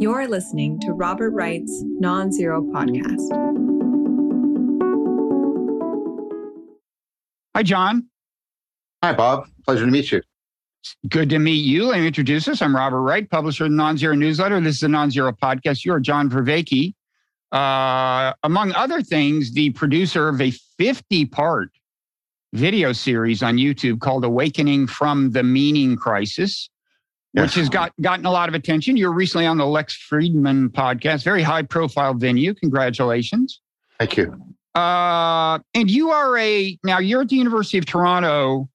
You're listening to Robert Wright's Nonzero Podcast. Hi, John. Hi, Bob. Pleasure to meet you. Good to meet you. Let me introduce us. I'm Robert Wright, publisher of the Nonzero Newsletter. This is the Nonzero Podcast. You are John Vervaeke. Uh, among other things, the producer of a 50 part video series on YouTube called Awakening from the Meaning Crisis which has got gotten a lot of attention. You're recently on the Lex Fridman podcast, very high profile venue. Congratulations. Thank you. Uh, and you are a now you're at the University of Toronto,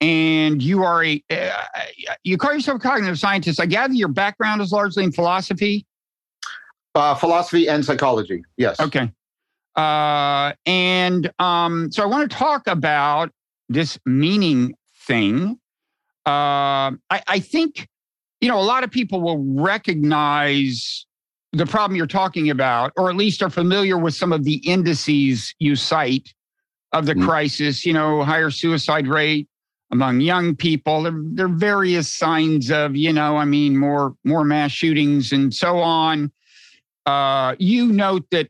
and you are a uh, you call yourself a cognitive scientist. I gather your background is largely in philosophy. Uh, philosophy and psychology. Yes. Okay. Uh, and um, so I want to talk about this meaning thing uh, I, I think, you know, a lot of people will recognize the problem you're talking about, or at least are familiar with some of the indices you cite of the mm. crisis, you know, higher suicide rate among young people. There, there, are various signs of, you know, I mean, more more mass shootings and so on. Uh, you note that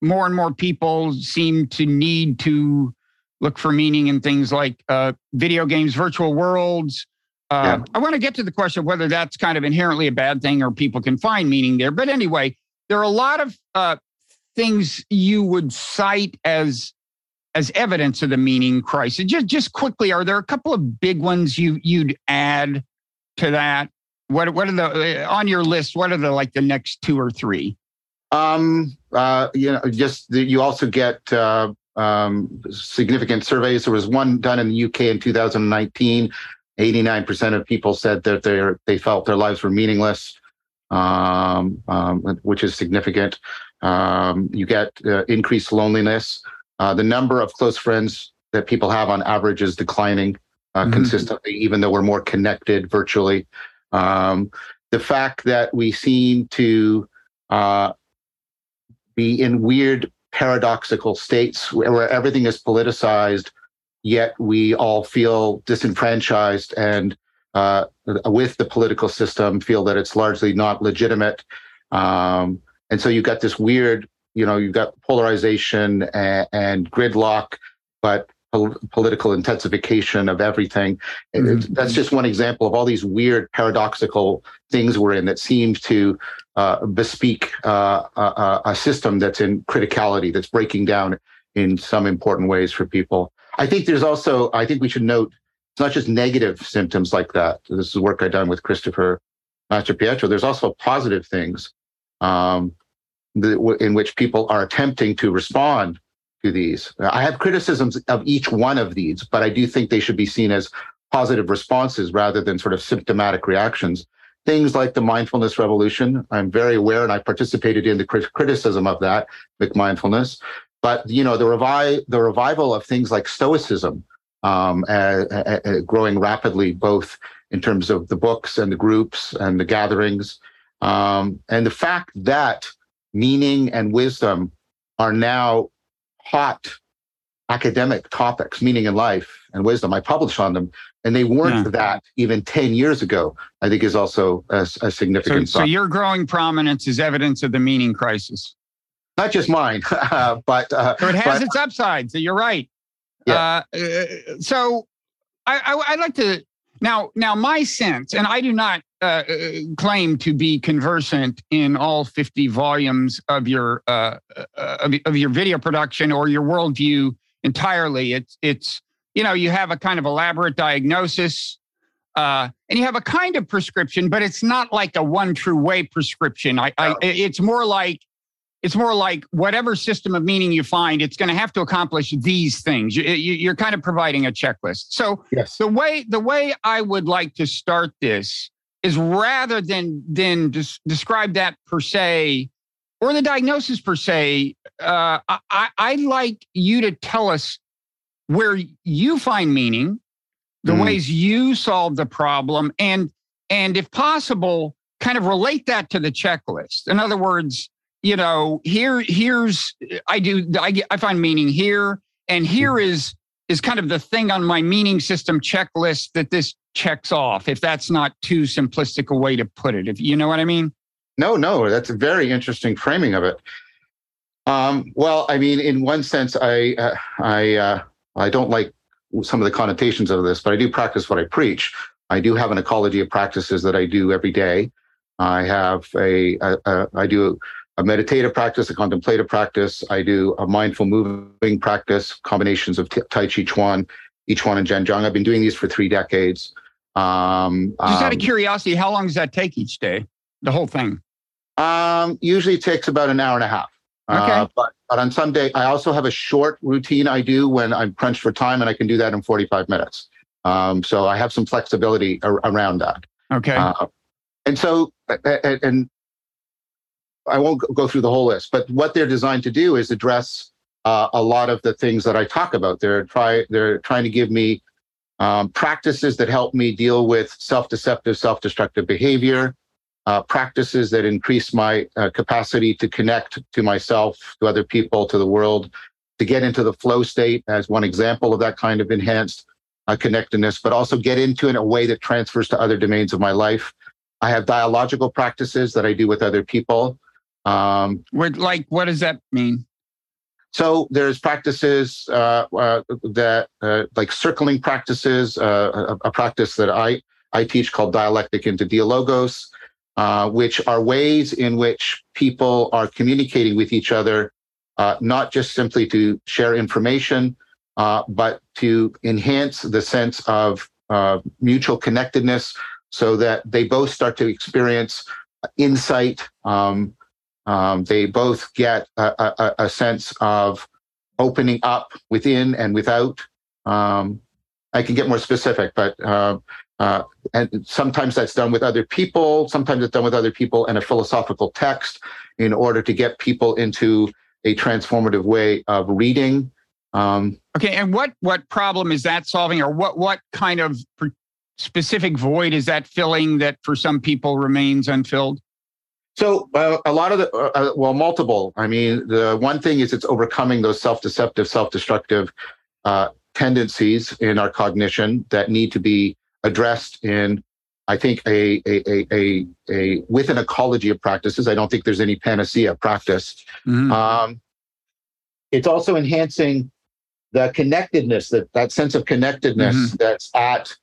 more and more people seem to need to look for meaning in things like uh, video games, virtual worlds, uh, yeah. I want to get to the question of whether that's kind of inherently a bad thing or people can find meaning there. But anyway, there are a lot of uh, things you would cite as as evidence of the meaning crisis. Just just quickly, are there a couple of big ones you you'd add to that? What what are the uh, on your list? What are the like the next two or three? Um, uh, you know, just the, you also get uh, um, significant surveys. There was one done in the UK in 2019 89% of people said that they they felt their lives were meaningless, um, um, which is significant. Um, you get uh, increased loneliness. Uh, the number of close friends that people have on average is declining uh, mm-hmm. consistently, even though we're more connected virtually. Um, the fact that we seem to uh, be in weird paradoxical states where, everything is politicized yet we all feel disenfranchised and uh, with the political system feel that it's largely not legitimate. Um, and so you've got this weird, you know, you've got polarization and, and gridlock, but pol- political intensification of everything. Mm-hmm. That's just one example of all these weird paradoxical things we're in that seems to uh, bespeak uh, a, a system that's in criticality, that's breaking down in some important ways for people. I think there's also, I think we should note it's not just negative symptoms like that. This is work I've done with Christopher Mastropietro. There's also positive things um, in which people are attempting to respond to these. I have criticisms of each one of these, but I do think they should be seen as positive responses rather than sort of symptomatic reactions. Things like the mindfulness revolution, I'm very aware and I participated in the criticism of that, McMindfulness. But you know, the revive the revival of things like Stoicism, um, uh, uh, uh, growing rapidly, both in terms of the books and the groups and the gatherings, um, and the fact that meaning and wisdom are now hot academic topics, meaning in life and wisdom. I publish on them, and they weren't yeah. that even 10 years ago, I think is also a, a significant. So, so, your growing prominence is evidence of the meaning crisis not just mine, but uh, so it has but, its upsides. So you're right. Yeah. Uh, uh, so I, I, would like to now. Now, my sense, and I do not uh, uh claim to be conversant in all 50 volumes of your uh, of, of your video production or your worldview entirely. It's it's you know you have a kind of elaborate diagnosis. Uh, and you have a kind of prescription, but it's not like a one true way prescription. I, I, it's more like it's more like whatever system of meaning you find, it's going to have to accomplish these things. You, are kind of providing a checklist. So yes. the way the way I would like to start this is rather than than des- describe that per se or the diagnosis per se, uh, I, I'd like you to tell us where you find meaning, the mm. ways you solve the problem, and and if possible, kind of relate that to the checklist. In other words, you know, here, here's, I do, I get, I find meaning here, and here mm-hmm. is is kind of the thing on my meaning system checklist that this checks off. If that's not too simplistic a way to put it, if you know what I mean. No, no, that's a very interesting framing of it. Um, well, I mean, in one sense, I uh, I uh, I don't like some of the connotations of this, but I do practice what I preach. I do have an ecology of practices that I do every day. I have a, a, a I do a meditative practice, a contemplative practice. I do a mindful moving practice, combinations of Tai Chi Chuan, I Chuan and Zhan Zhuang. I've been doing these for three decades. Um, Just out of um, curiosity, how long does that take each day? The whole thing? Um, usually takes about an hour and a half. Okay. Uh, but, but on some day, I also have a short routine I do when I'm crunched for time, and I can do that in 45 minutes. Um, so I have some flexibility ar- around that. Okay. Uh, and so, and, and I won't go through the whole list, but what they're designed to do is address uh, a lot of the things that I talk about. They're try they're trying to give me um, practices that help me deal with self-deceptive, self-destructive behavior, uh, practices that increase my uh, capacity to connect to myself, to other people, to the world, to get into the flow state as one example of that kind of enhanced uh, connectedness, but also get into it in a way that transfers to other domains of my life. I have dialogical practices that I do with other people. Um, like, what does that mean? So there's practices uh, uh, that, uh, like circling practices, uh, a, a, practice that I I teach called dialectic into dialogos, uh, which are ways in which people are communicating with each other, uh, not just simply to share information, but to enhance the sense of mutual connectedness, so that they both start to experience insight. Um, um, they both get a, a, a, sense of opening up within and without. Um, I can get more specific, but uh, uh, and sometimes that's done with other people. Sometimes it's done with other people and a philosophical text in order to get people into a transformative way of reading. Um, okay, and what what problem is that solving, or what what kind of specific void is that filling that for some people remains unfilled? So uh, a lot of the, uh, uh, well, multiple. I mean, the one thing is it's overcoming those self-deceptive, self-destructive uh, tendencies in our cognition that need to be addressed in, I think, a, a, a, a, with an ecology of practices. I don't think there's any panacea practice. Mm-hmm. Um, it's also enhancing the connectedness, that, that sense of connectedness mm-hmm. that's at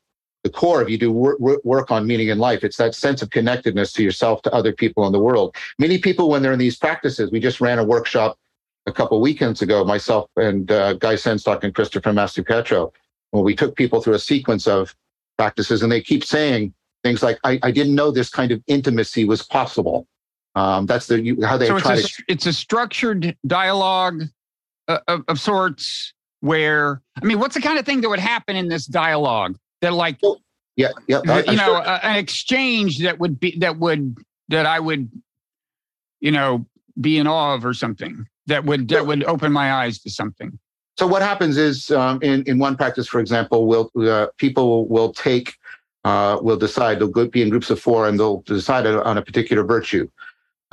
the core if you do work, work on meaning in life. It's that sense of connectedness to yourself, to other people in the world. Many people, when they're in these practices, we just ran a workshop a couple weekends ago, myself and uh, Guy Sengstock and Christopher Mastropietro, when we took people through a sequence of practices, and they keep saying things like, "I, I didn't know this kind of intimacy was possible." Um, that's the how they so try it's a, to. It's a structured dialogue uh, of, of sorts where I mean, what's the kind of thing that would happen in this dialogue? that like yeah yeah you know sure. an exchange that would be that would that i would you know be in awe of or something that would that would open my eyes to something so what happens is um, in in one practice for example will uh, people will take uh, will decide they'll be in groups of four and they'll decide on a particular virtue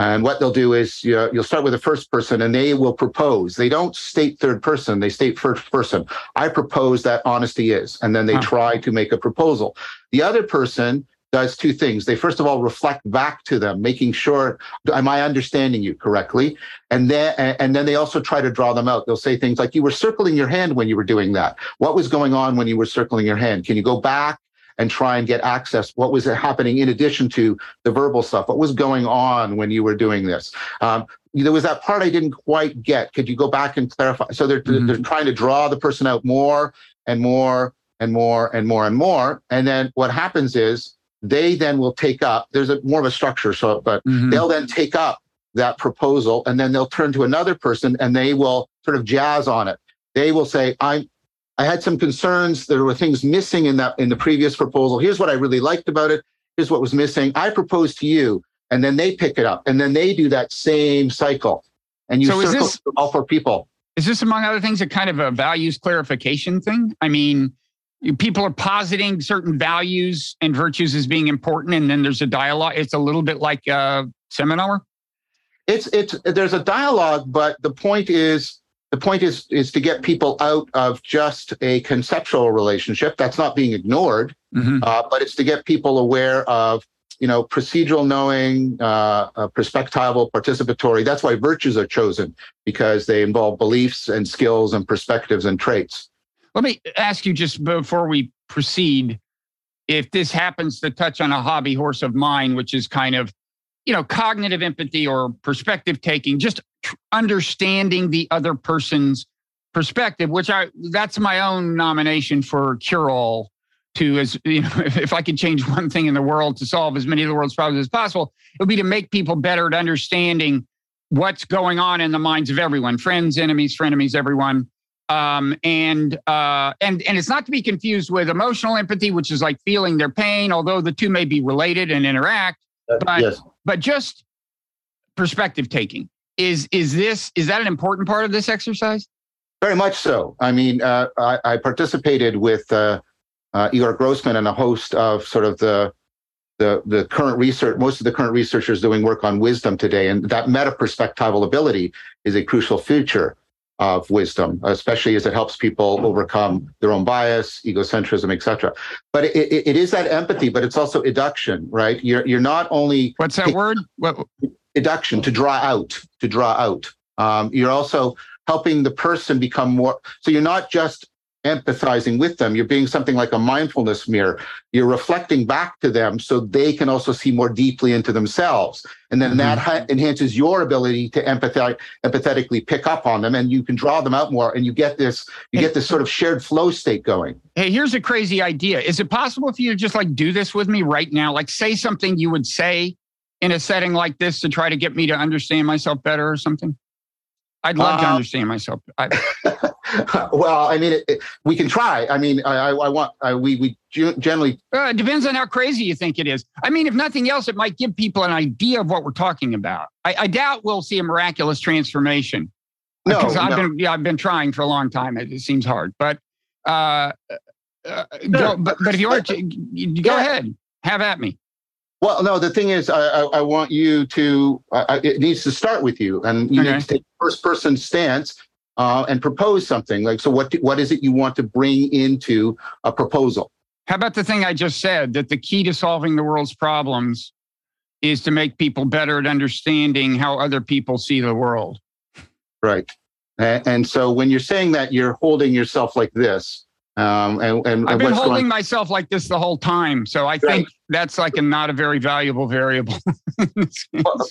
and what they'll do is you will start with the first person and they will propose. They don't state third person, they state first person. I propose that honesty is. And then they huh. try to make a proposal. The other person does two things. They first of all reflect back to them, making sure, am I understanding you correctly? And then, and then they also try to draw them out. They'll say things like, you were circling your hand when you were doing that. What was going on when you were circling your hand? Can you go back and try and get access. What was happening in addition to the verbal stuff? What was going on when you were doing this? Um, there was that part I didn't quite get. Could you go back and clarify? So they're, mm-hmm. they're trying to draw the person out more and more and more and more and more. And then what happens is they then will take up, there's a more of a structure. So, but mm-hmm. they'll then take up that proposal and then they'll turn to another person and they will sort of jazz on it. They will say, I'm, I had some concerns. There were things missing in that in the previous proposal. Here's what I really liked about it. Here's what was missing. I propose to you, and then they pick it up, and then they do that same cycle, and you so circle this, all four people. Is this, among other things, a kind of a values clarification thing? I mean, people are positing certain values and virtues as being important, and then there's a dialogue. It's a little bit like a seminar. It's it's there's a dialogue, but the point is the point is is to get people out of just a conceptual relationship that's not being ignored mm-hmm. uh, but it's to get people aware of you know, procedural knowing, uh, uh, perspectival, participatory. That's why virtues are chosen because they involve beliefs and skills and perspectives and traits. Let me ask you just before we proceed if this happens to touch on a hobby horse of mine, which is kind of, you know, cognitive empathy or perspective taking, just understanding the other person's perspective, which I that's my own nomination for cure all to as you know, if, I could change one thing in the world to solve as many of the world's problems as possible, it would be to make people better at understanding what's going on in the minds of everyone, friends, enemies, frenemies, everyone. Um, and uh, and and it's not to be confused with emotional empathy, which is like feeling their pain, although the two may be related and interact. Uh, but yes. but just perspective taking is is this is that an important part of this exercise? Very much so. I mean, uh, I, I, participated with uh, uh, Igor Grossmann and a host of sort of the, the the current research. Most of the current researchers doing work on wisdom today, and that meta perspectival ability is a crucial feature of wisdom, especially as it helps people overcome their own bias, egocentrism, etc. But it, it, it is that empathy, but it's also eduction, right? You're you're not only what's that word? What? Eduction to draw out, to draw out. Um, you're also helping the person become more. So you're not just empathizing with them. You're being something like a mindfulness mirror. You're reflecting back to them so they can also see more deeply into themselves. And then mm-hmm. that enhances your ability to empathetic, empathetically pick up on them and you can draw them out more and you get this, you get this sort of shared flow state going. Hey, here's a crazy idea. Is it possible for you to just like do this with me right now? Like say something you would say in a setting like this to try to get me to understand myself better or something? I'd love uh, to understand myself. I, well, I mean, it, it, we can try. I mean, I, I want I, we we generally. Uh, it depends on how crazy you think it is. I mean, if nothing else, it might give people an idea of what we're talking about. I, I doubt we'll see a miraculous transformation. No, because I've no. been yeah, I've been trying for a long time. It, it seems hard, but uh, uh, go, but but if you are, go yeah. ahead, have at me. Well, no, the thing is, I, I, I want you to, uh, it needs to start with you and you okay. need to take first person stance uh, and propose something. Like, so what, do, what is it you want to bring into a proposal? How about the thing I just said that the key to solving the world's problems is to make people better at understanding how other people see the world? Right. And, so when you're saying that, you're holding yourself like this. Um, and, and, I've been holding going... myself like this the whole time, so I think that's like a not a very valuable variable. well,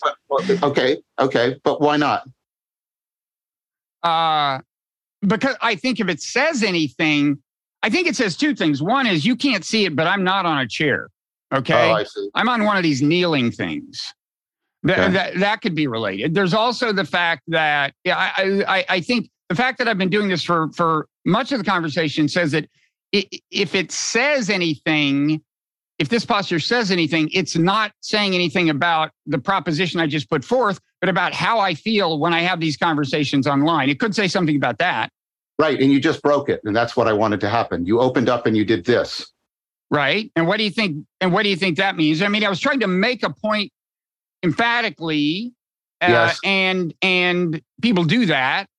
okay, okay, but why not? Uh, because I think if it says anything, I think it says two things. One is you can't see it, but I'm not on a chair. Okay, oh. I'm on one of these kneeling things. That, okay. that that could be related. There's also the fact that yeah, I, I I think the fact that I've been doing this for for much of the conversation says that if it says anything, if this posture says anything, it's not saying anything about the proposition I just put forth, but about how I feel when I have these conversations online. It could say something about that. Right. And you just broke it. And that's what I wanted to happen. You opened up and you did this. Right. And what do you think? And what do you think that means? I mean, I was trying to make a point emphatically. Uh, yes. and and people do that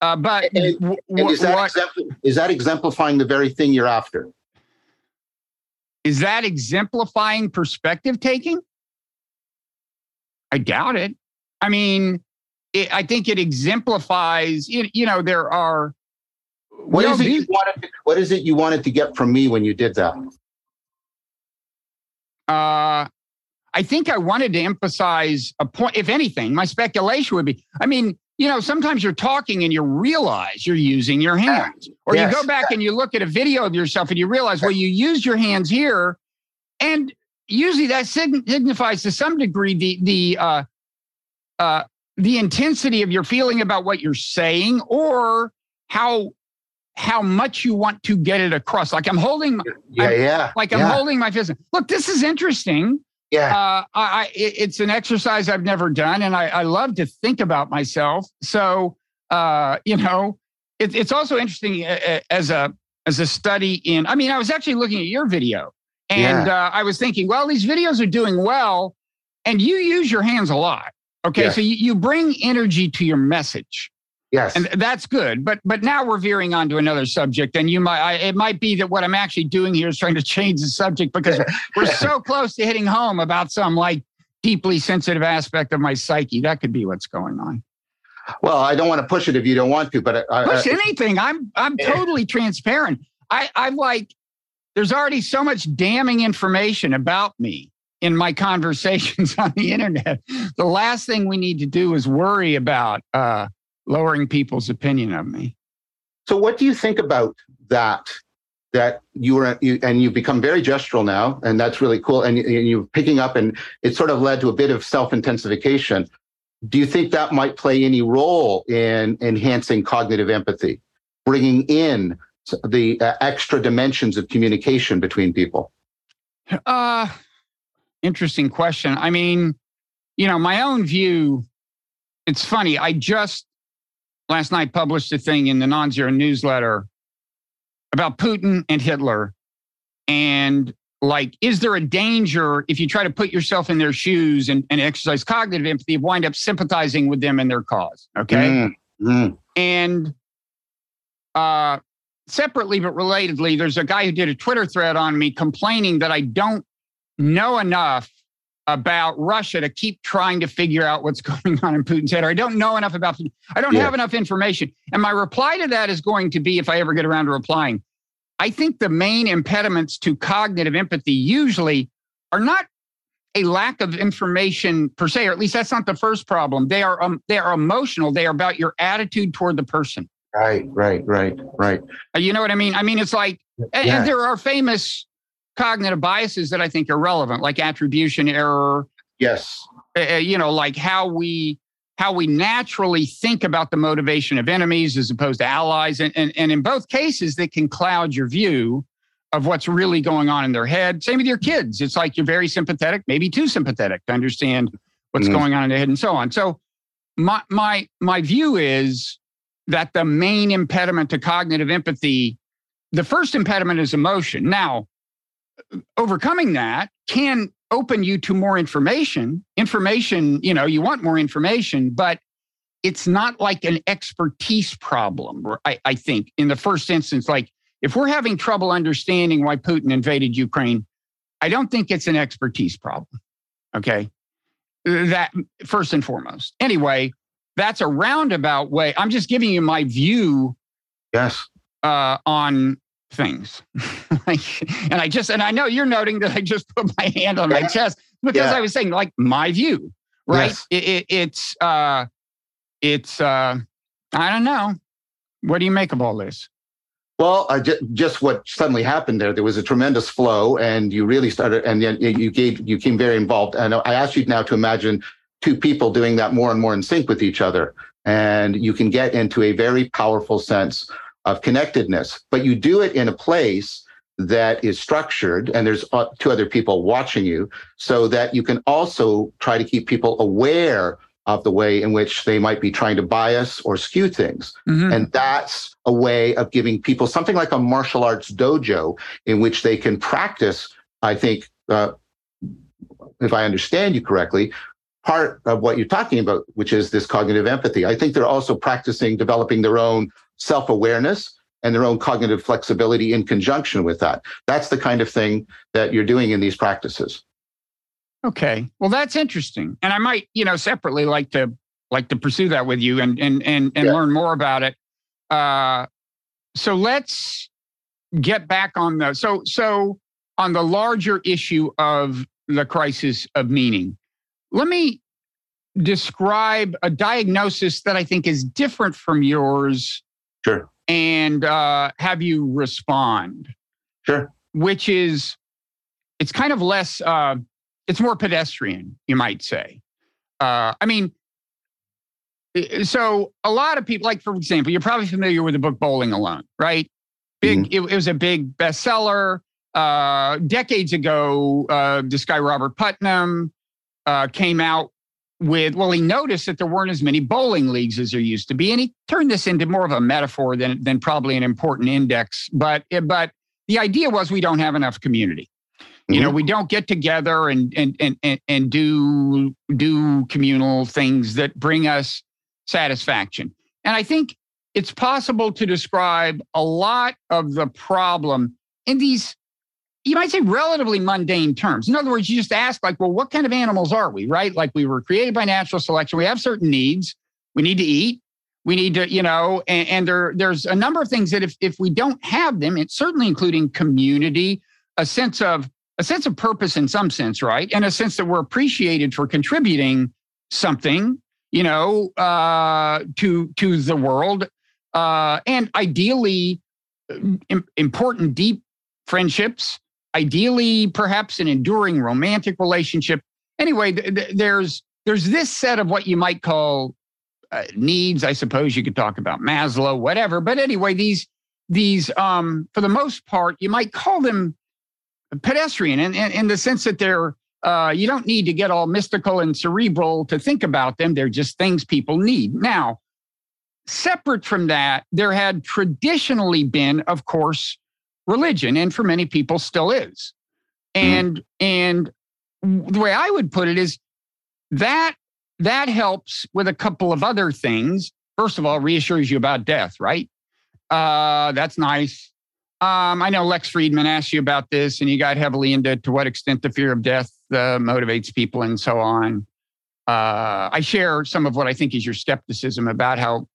uh, but and, and is, that what, is that exemplifying the very thing you're after? Is that exemplifying perspective taking? I doubt it. I mean, it, I think it exemplifies. You, you know, there are. What is it you wanted? To, what is it you wanted to get from me when you did that? Uh, I think I wanted to emphasize a point. If anything, my speculation would be. I mean, you know, sometimes you're talking and you realize you're using your hands. Or yes. you go back and you look at a video of yourself and you realize, well, you used your hands here. And usually that signifies to some degree the the uh, uh, the intensity of your feeling about what you're saying or how how much you want to get it across. Like I'm holding, yeah, I'm, yeah, like I'm yeah. holding my fist. Look, this is interesting. Yeah. Uh, I, it's an exercise I've never done, and I, I love to think about myself. So, uh, you know, it, it's also interesting uh, uh, as a as a study in. I mean, I was actually looking at your video, and yeah. uh, I was thinking, well, these videos are doing well, and you use your hands a lot. Okay, yes. so you, you bring energy to your message. Yes. And that's good. But but now we're veering onto another subject. And you might I, it might be that what I'm actually doing here is trying to change the subject because we're so close to hitting home about some like deeply sensitive aspect of my psyche. That could be what's going on. Well, I don't want to push it if you don't want to, but I, push I, anything. I'm I'm totally transparent. I I'm like, there's already so much damning information about me in my conversations on the internet. The last thing we need to do is worry about uh, lowering people's opinion of me. So, what do you think about that? That you were, you, and you've become very gestural now, and that's really cool. And, and you're picking up, and it sort of led to a bit of self intensification. Do you think that might play any role in enhancing cognitive empathy, bringing in the uh, extra dimensions of communication between people? Uh, interesting question. I mean, you know, my own view, it's funny. I just last night published a thing in the non-zero newsletter about Putin and Hitler. And like, is there a danger if you try to put yourself in their shoes and, and exercise cognitive empathy, you wind up sympathizing with them and their cause? Okay. Mm-hmm. And uh, separately but relatedly, there's a guy who did a Twitter thread on me complaining that I don't know enough about Russia to keep trying to figure out what's going on in Putin's head, or I don't know enough about Putin. I don't yeah. have enough information. And my reply to that is going to be, if I ever get around to replying, I think the main impediments to cognitive empathy usually are not a lack of information per se, or at least that's not the first problem. They are um, they are emotional. They are about your attitude toward the person. Right, right, right, right. Uh, you know what I mean? I mean, it's like, and, yeah. and there are famous cognitive biases that I think are relevant, like attribution error. Yes. Uh, uh, you know, like how we how we naturally think about the motivation of enemies as opposed to allies, and and, and in both cases, they can cloud your view of what's really going on in their head. Same with your kids. It's like you're very sympathetic, maybe too sympathetic to understand what's mm-hmm. going on in their head and so on. So my my my view is that the main impediment to cognitive empathy, the first impediment is emotion. Now, overcoming that can open you to more information. Information, you know, you want more information, but it's not like an expertise problem, I, I think, in the first instance. Like, if we're having trouble understanding why Putin invaded Ukraine, I don't think it's an expertise problem. Okay. That first and foremost. Anyway, that's a roundabout way. I'm just giving you my view. Yes. Uh, on things. and I just, and I know you're noting that I just put my hand on my chest because yeah. I was saying, like, my view, right? Yes. It, it, it's, uh, it's, uh, I don't know. What do you make of all this? Well, uh, just, just what suddenly happened there, there was a tremendous flow, and you really started, and then you gave, you came very involved. And I asked you now to imagine two people doing that more and more in sync with each other, and you can get into a very powerful sense of connectedness, but you do it in a place that is structured and there's uh, two other people watching you so that you can also try to keep people aware of the way in which they might be trying to bias or skew things. Mm-hmm. And that's a way of giving people something like a martial arts dojo in which they can practice, I think, uh, if I understand you correctly, part of what you're talking about, which is this cognitive empathy. I think they're also practicing developing their own self awareness and their own cognitive flexibility in conjunction with that. That's the kind of thing that you're doing in these practices. Okay. Well, that's interesting. And I might, you know, separately like to like to pursue that with you and and and, and yeah. learn more about it. Uh so let's get back on the so so on the larger issue of the crisis of meaning. Let me describe a diagnosis that I think is different from yours Sure. And uh, have you respond. Sure. Which is, it's kind of less, uh, it's more pedestrian, you might say. Uh, I mean, so a lot of people, like for example, you're probably familiar with the book Bowling Alone, right? Big, mm-hmm. it, it, was a big bestseller. Uh, decades ago, uh, this guy Robert Putnam uh, came out with well he noticed that there weren't as many bowling leagues as there used to be and he turned this into more of a metaphor than than probably an important index but but the idea was we don't have enough community mm-hmm. you know mm-hmm. we don't get together and, and and and and do do communal things that bring us satisfaction And I think it's possible to describe a lot of the problem in these, you might say, relatively mundane terms. In other words, you just ask, like, well, what kind of animals are we, right? Like, we were created by natural selection. We have certain needs. We need to eat. We need to, you know, and, and there, there's a number of things that if, if we don't have them, it's certainly including community, a sense of a sense of purpose in some sense, right? And a sense that we're appreciated for contributing something, you know, uh, to to the world, uh, and ideally uh, important deep friendships. Ideally, perhaps an enduring romantic relationship. Anyway, th- th- there's there's this set of what you might call uh, needs. I suppose you could talk about Maslow, whatever. But anyway, these these um, for the most part, you might call them pedestrian in, in, in the sense that they're uh, you don't need to get all mystical and cerebral to think about them. They're just things people need. Now, separate from that, there had traditionally been, of course, religion, and for many people still is. Mm-hmm. And mm. and the way I would put it is that that helps with a couple of other things. First of all, reassures you about death, right? Uh, that's nice. Um, I know Lex Fridman asked you about this, and you got heavily into to what extent the fear of death uh, motivates people and so on. Uh, I share some of what I think is your skepticism about how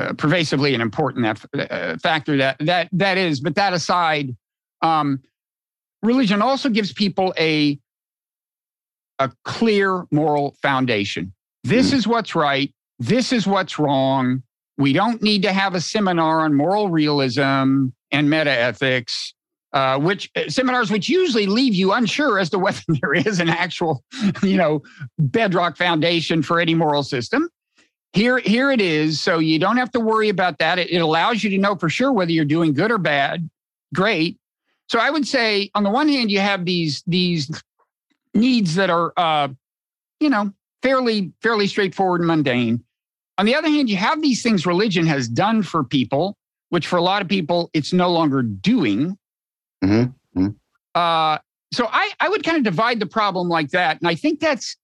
uh, pervasively and important that uh, factor that that that is. But that aside, um, religion also gives people a a clear moral foundation. This mm. is what's right. This is what's wrong. We don't need to have a seminar on moral realism and meta ethics, uh, which uh, seminars which usually leave you unsure as to whether there is an actual, you know, bedrock foundation for any moral system. Here, here it is. So you don't have to worry about that. It, it allows you to know for sure whether you're doing good or bad. Great. So I would say, on the one hand, you have these these needs that are, uh, you know, fairly fairly straightforward and mundane. On the other hand, you have these things religion has done for people which for a lot of people it's no longer doing. Mm-hmm. Mm-hmm. Uh, so I, I would kind of divide the problem like that, and I think that's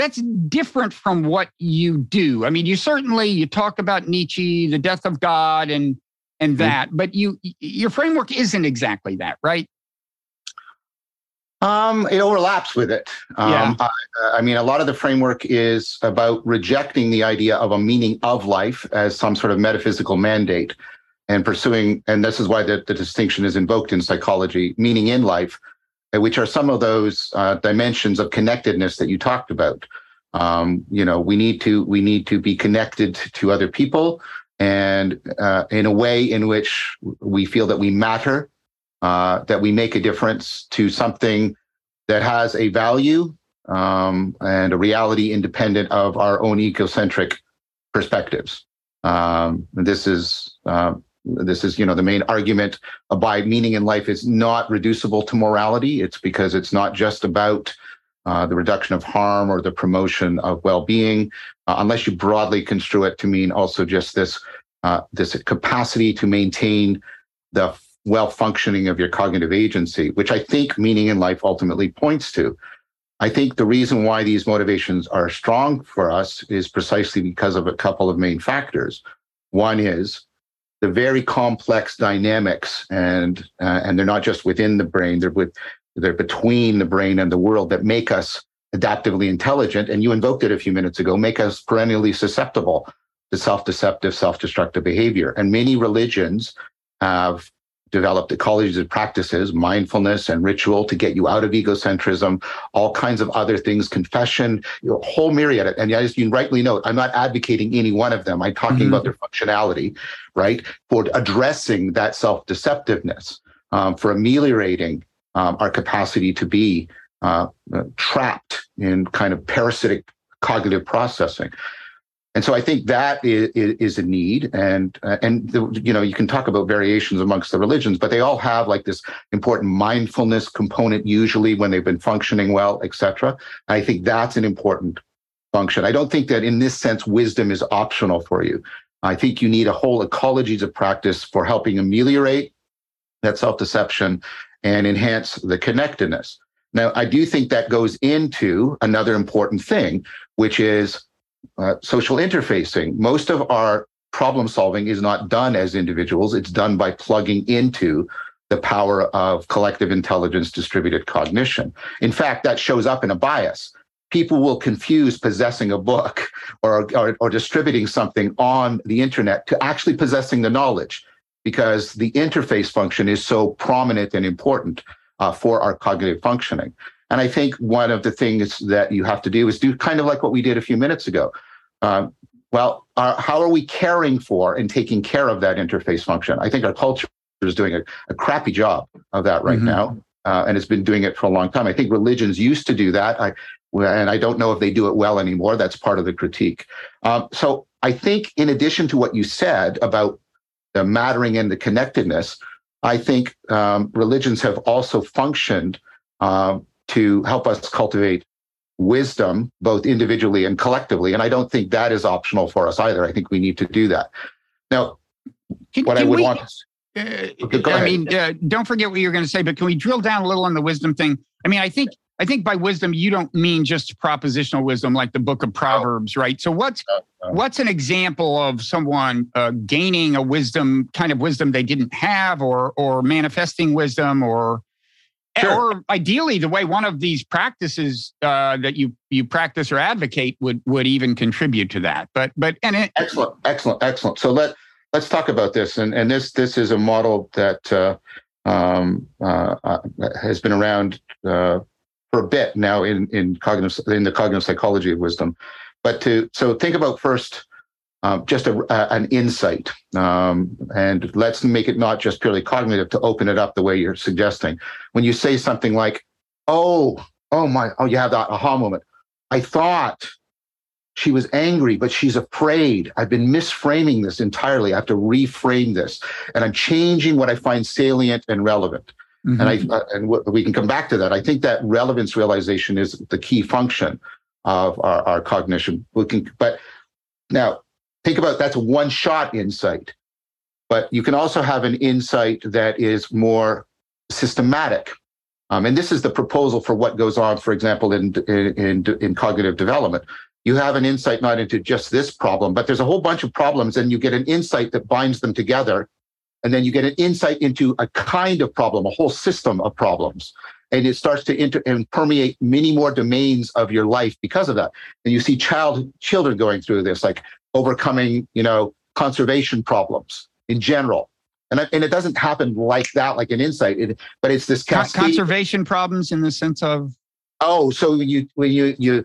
that's different from what you do. I mean, you certainly you talk about Nietzsche, the death of God, and and mm-hmm. that, mm-hmm. but you your framework isn't exactly that, right? Um, it overlaps with it. Um, yeah. I, I, mean, a lot of the framework is about rejecting the idea of a meaning of life as some sort of metaphysical mandate and pursuing, and this is why the, the distinction is invoked in psychology, meaning in life, uh, which are some of those uh, dimensions of connectedness that you talked about. Um, you know, we need to we need to be connected to other people, and uh, in a way in which we feel that we matter, uh, that we make a difference to something that has a value um, and a reality independent of our own egocentric perspectives. Um, this is uh, this is you know the main argument by meaning in life is not reducible to morality. It's because it's not just about uh, the reduction of harm or the promotion of well-being. Uh, unless you broadly construe it to mean also just this uh, this capacity to maintain the well functioning of your cognitive agency which i think meaning in life ultimately points to. I think the reason why these motivations are strong for us is precisely because of a couple of main factors. One is the very complex dynamics and uh, and they're not just within the brain they're with they're between the brain and the world that make us adaptively intelligent. And you invoked it a few minutes ago make us perennially susceptible to self-deceptive self-destructive behavior. And many religions have developed ecologies of practices, mindfulness and ritual to get you out of egocentrism, all kinds of other things, confession, you know, whole myriad. And as you rightly note, I'm not advocating any one of them. I'm talking mm-hmm. about their functionality, right? For addressing that self-deceptiveness, um, for ameliorating um, our capacity to be uh, trapped in kind of parasitic cognitive processing. And so I think that is, is a need, and uh, and the, you know you can talk about variations amongst the religions, but they all have like this important mindfulness component usually when they've been functioning well, etc. I think that's an important function. I don't think that in this sense wisdom is optional for you. I think you need a whole ecologies of practice for helping ameliorate that self-deception and enhance the connectedness. Now, I do think that goes into another important thing, which is uh, social interfacing. Most of our problem solving is not done as individuals. It's done by plugging into the power of collective intelligence, distributed cognition. In fact, that shows up in a bias. People will confuse possessing a book or, or, or distributing something on the internet to actually possessing the knowledge because the interface function is so prominent and important uh, for our cognitive functioning. And I think one of the things that you have to do is do kind of like what we did a few minutes ago. Uh, well, uh, how are we caring for and taking care of that interface function? I think our culture is doing a, a crappy job of that right mm-hmm. now. Uh, and it's been doing it for a long time. I think religions used to do that. I, and I don't know if they do it well anymore. That's part of the critique. Um, so I think, in addition to what you said about the mattering and the connectedness, I think um, religions have also functioned um, to help us cultivate wisdom, both individually and collectively. And I don't think that is optional for us either. I think we need to do that. Now, can, what can I would we, want to. Uh, okay, I mean, uh, don't forget what you're going to say, but can we drill down a little on the wisdom thing? I mean, I think I think by wisdom you don't mean just propositional wisdom like the book of Proverbs, no. right? So what's no, no. what's an example of someone uh, gaining a wisdom kind of wisdom they didn't have, or or manifesting wisdom, or sure. or ideally the way one of these practices uh, that you you practice or advocate would would even contribute to that. But but and it, excellent, excellent, excellent. So let let's talk about this, and and this this is a model that. Uh, um, uh, uh has been around uh, for a bit now in in cognitive in the cognitive psychology of wisdom. But to so think about first um, just a, an insight, um, and let's make it not just purely cognitive to open it up the way you're suggesting. When you say something like, "Oh, oh my, oh," you have that aha moment. I thought she was angry, but she's afraid. I've been misframing this entirely. I have to reframe this, and I'm changing what I find salient and relevant. Mm-hmm. And I uh, and w- we can come back to that. I think that relevance realization is the key function of our, our cognition. We can, but now think about that's one shot insight, but you can also have an insight that is more systematic. Um, and this is the proposal for what goes on, for example, in, in, in, cognitive development. You have an insight not into just this problem, but there's a whole bunch of problems, and you get an insight that binds them together and then you get an insight into a kind of problem, a whole system of problems. And it starts to inter- and permeate many more domains of your life because of that. And you see child children going through this, like overcoming, you know, conservation problems in general. And, and it doesn't happen like that, like an insight, it, but it's this cascade. conservation problems in the sense of. Oh, so you when you you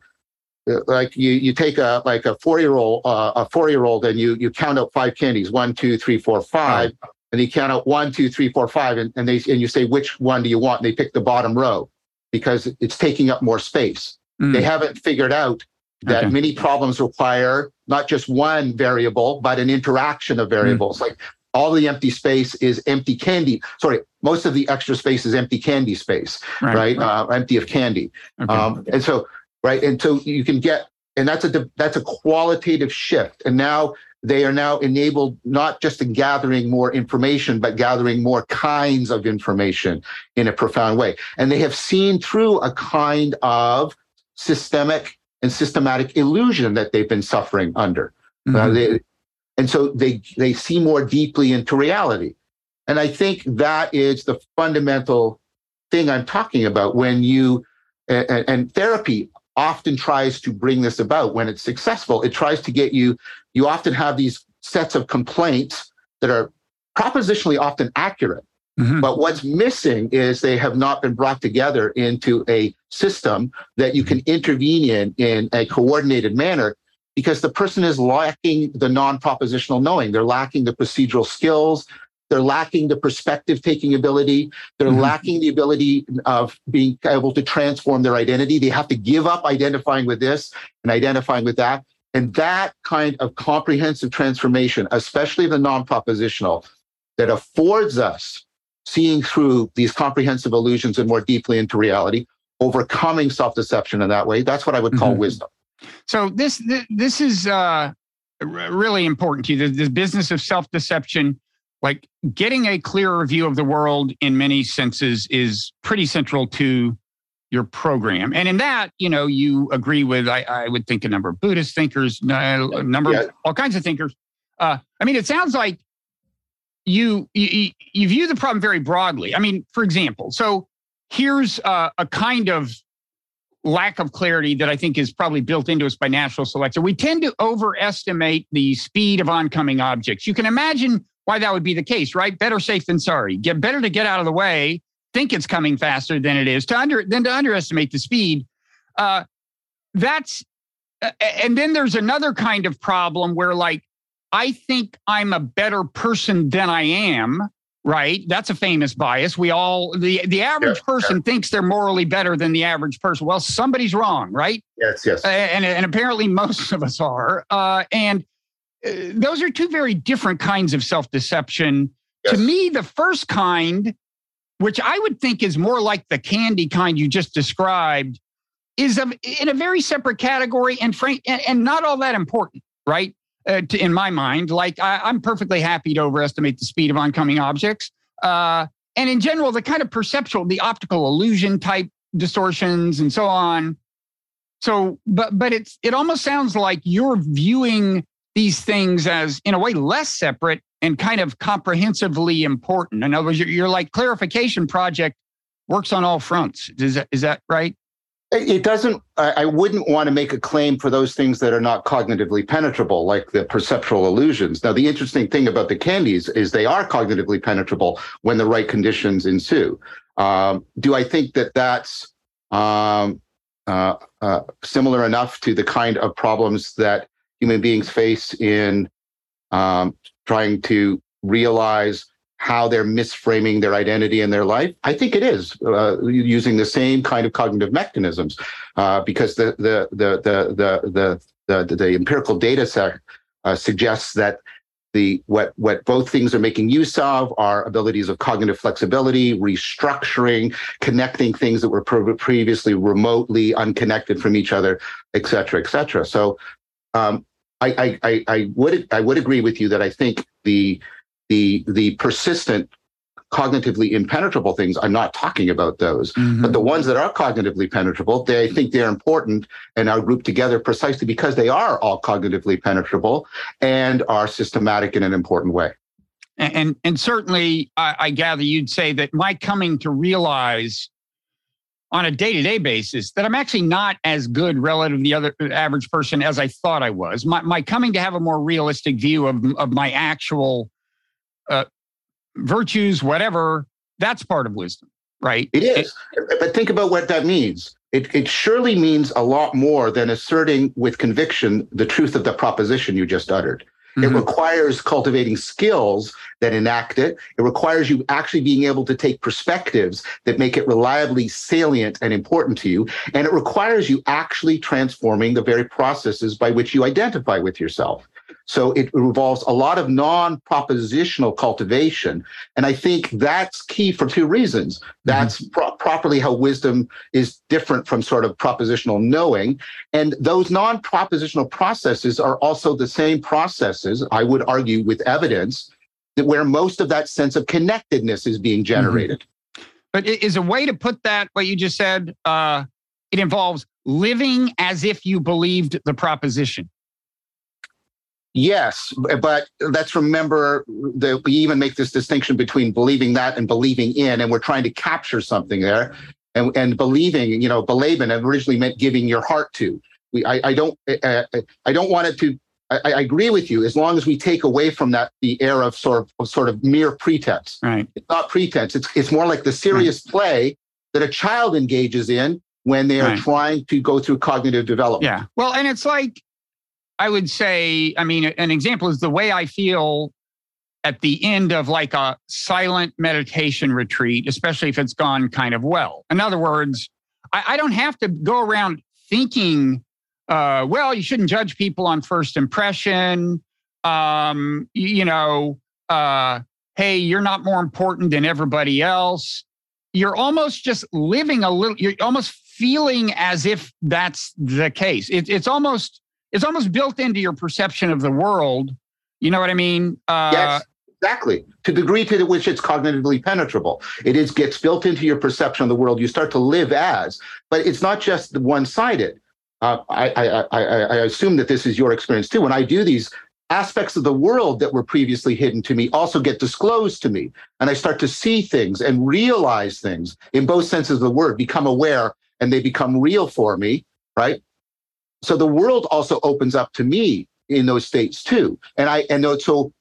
uh, like you you take a like a four year old uh, a four year old and you you count out five candies one two three four five oh and you count out one, two, three, four, five, and, and they and you say which one do you want? And they pick the bottom row because it's taking up more space. Mm. They haven't figured out that okay. many problems require not just one variable, but an interaction of variables. Mm. Like all the empty space is empty candy. Sorry, most of the extra space is empty candy space, right? right? Uh, empty of candy. Okay. Um, and so, right, and so you can get, and that's a that's a qualitative shift. And now they are now enabled not just in gathering more information, but gathering more kinds of information in a profound way. And they have seen through a kind of systemic and systematic illusion that they've been suffering under. Uh, mm-hmm. Uh, they, and so they, they see more deeply into reality. And I think that is the fundamental thing I'm talking about when you, and, and therapy often tries to bring this about when it's successful. It tries to get you, you often have these sets of complaints that are propositionally often accurate. Mm-hmm. But what's missing is they have not been brought together into a system that you can intervene in in a coordinated manner because the person is lacking the non propositional knowing. They're lacking the procedural skills. They're lacking the perspective taking ability. They're mm-hmm. lacking the ability of being able to transform their identity. They have to give up identifying with this and identifying with that. And that kind of comprehensive transformation, especially the non propositional, that affords us seeing through these comprehensive illusions and more deeply into reality, overcoming self deception in that way, that's what I would call mm-hmm. wisdom. So, this, this is uh, really important to you the, the business of self deception like getting a clearer view of the world in many senses is pretty central to your program. And in that, you know, you agree with, I, I would think a number of Buddhist thinkers, a number yeah. of all kinds of thinkers. Uh, I mean, it sounds like you, you you view the problem very broadly. I mean, for example, so here's a, a kind of lack of clarity that I think is probably built into us by natural selection. We tend to overestimate the speed of oncoming objects. You can imagine why that would be the case, right? Better safe than sorry. Get better to get out of the way, think it's coming faster than it is, to under than to underestimate the speed. Uh, that's and then there's another kind of problem where like I think I'm a better person than I am, right? That's a famous bias. We all the the average person thinks they're morally better than the average person. Well, somebody's wrong, right? Yes, yes. And and apparently most of us are. Uh, and uh, those are two very different kinds of self deception. Yes. To me, the first kind, which I would think is more like the candy kind you just described, is a, in a very separate category and frank and, and not all that important, right? Uh, to, in my mind. Like I, am perfectly happy to overestimate the speed of oncoming objects. Uh, and in general, the kind of perceptual, the optical illusion type distortions and so on. So, but but it's it almost sounds like you're viewing these things as in a way less separate and kind of comprehensively important. In other words, you're, you're like clarification project works on all fronts. Is that is that right? It doesn't, I wouldn't want to make a claim for those things that are not cognitively penetrable, like the perceptual illusions. Now, the interesting thing about the candies is they are cognitively penetrable when the right conditions ensue. Um, do I think that that's um, uh, uh, similar enough to the kind of problems that human beings face in um, trying to realize how they're misframing their identity and their life? I think it is uh, using the same kind of cognitive mechanisms, uh, because the the the the the the the, the empirical data set uh, suggests that the what what both things are making use of are abilities of cognitive flexibility, restructuring, connecting things that were previously remotely unconnected from each other, et cetera, et cetera. So. Um, I, I, I would I would agree with you that I think the the the persistent cognitively impenetrable things i'm not talking about those mm-hmm. but the ones that are cognitively penetrable they think they're important and are grouped together precisely because they are all cognitively penetrable and are systematic in an important way and and, and certainly I, I gather you'd say that my coming to realize on a day-to-day basis that I'm actually not as good relative to the other average person as I thought I was. My, my coming to have a more realistic view of, of my actual uh, virtues, whatever, that's part of wisdom, right? It is. It, but think about what that means. It, it surely means a lot more than asserting with conviction the truth of the proposition you just uttered. Mm-hmm. It requires cultivating skills that enact it. It requires you actually being able to take perspectives that make it reliably salient and important to you. And it requires you actually transforming the very processes by which you identify with yourself. So it involves a lot of non propositional cultivation. And I think that's key for two reasons. Mm-hmm. That's mm-hmm. pro- properly how wisdom is different from sort of propositional knowing. And those non propositional processes are also the same processes, I would argue, with evidence that where most of that sense of connectedness is being mm-hmm. generated. Mm-hmm. But is a way to put that, what you just said, uh, it involves living as if you believed the proposition. Yes, but let's remember that we even make this distinction between believing that and believing in, and we're trying to capture something there. And, and believing, you know, believing originally meant giving your heart to. We, I, I don't, uh, I don't want it to. I, I, agree with you. As long as we take away from that the air of sort of, of sort of mere pretense. Right. It's not pretense. It's it's more like the serious right. play that a child engages in when they are right. trying to go through cognitive development. Yeah. Well, and it's like I would say, I mean, an example is the way I feel at the end of like a silent meditation retreat, especially if it's gone kind of well. In other words, I, I don't have to go around thinking, uh, well, you shouldn't judge people on first impression. Um, you know, uh, hey, you're not more important than everybody else. You're almost just living a little, you're almost feeling as if that's the case. It, it's almost it's almost built into your perception of the world. You know what I mean? Uh, yes, exactly. To the degree to which it's cognitively penetrable, it is gets built into your perception of the world. You start to live as, but it's not just one sided. Uh, I, I, I, I assume that this is your experience too. When I do these aspects of the world that were previously hidden to me also get disclosed to me. And I start to see things and realize things in both senses of the word, become aware, and they become real for me, right? So the world also opens up to me in those states too. And I and so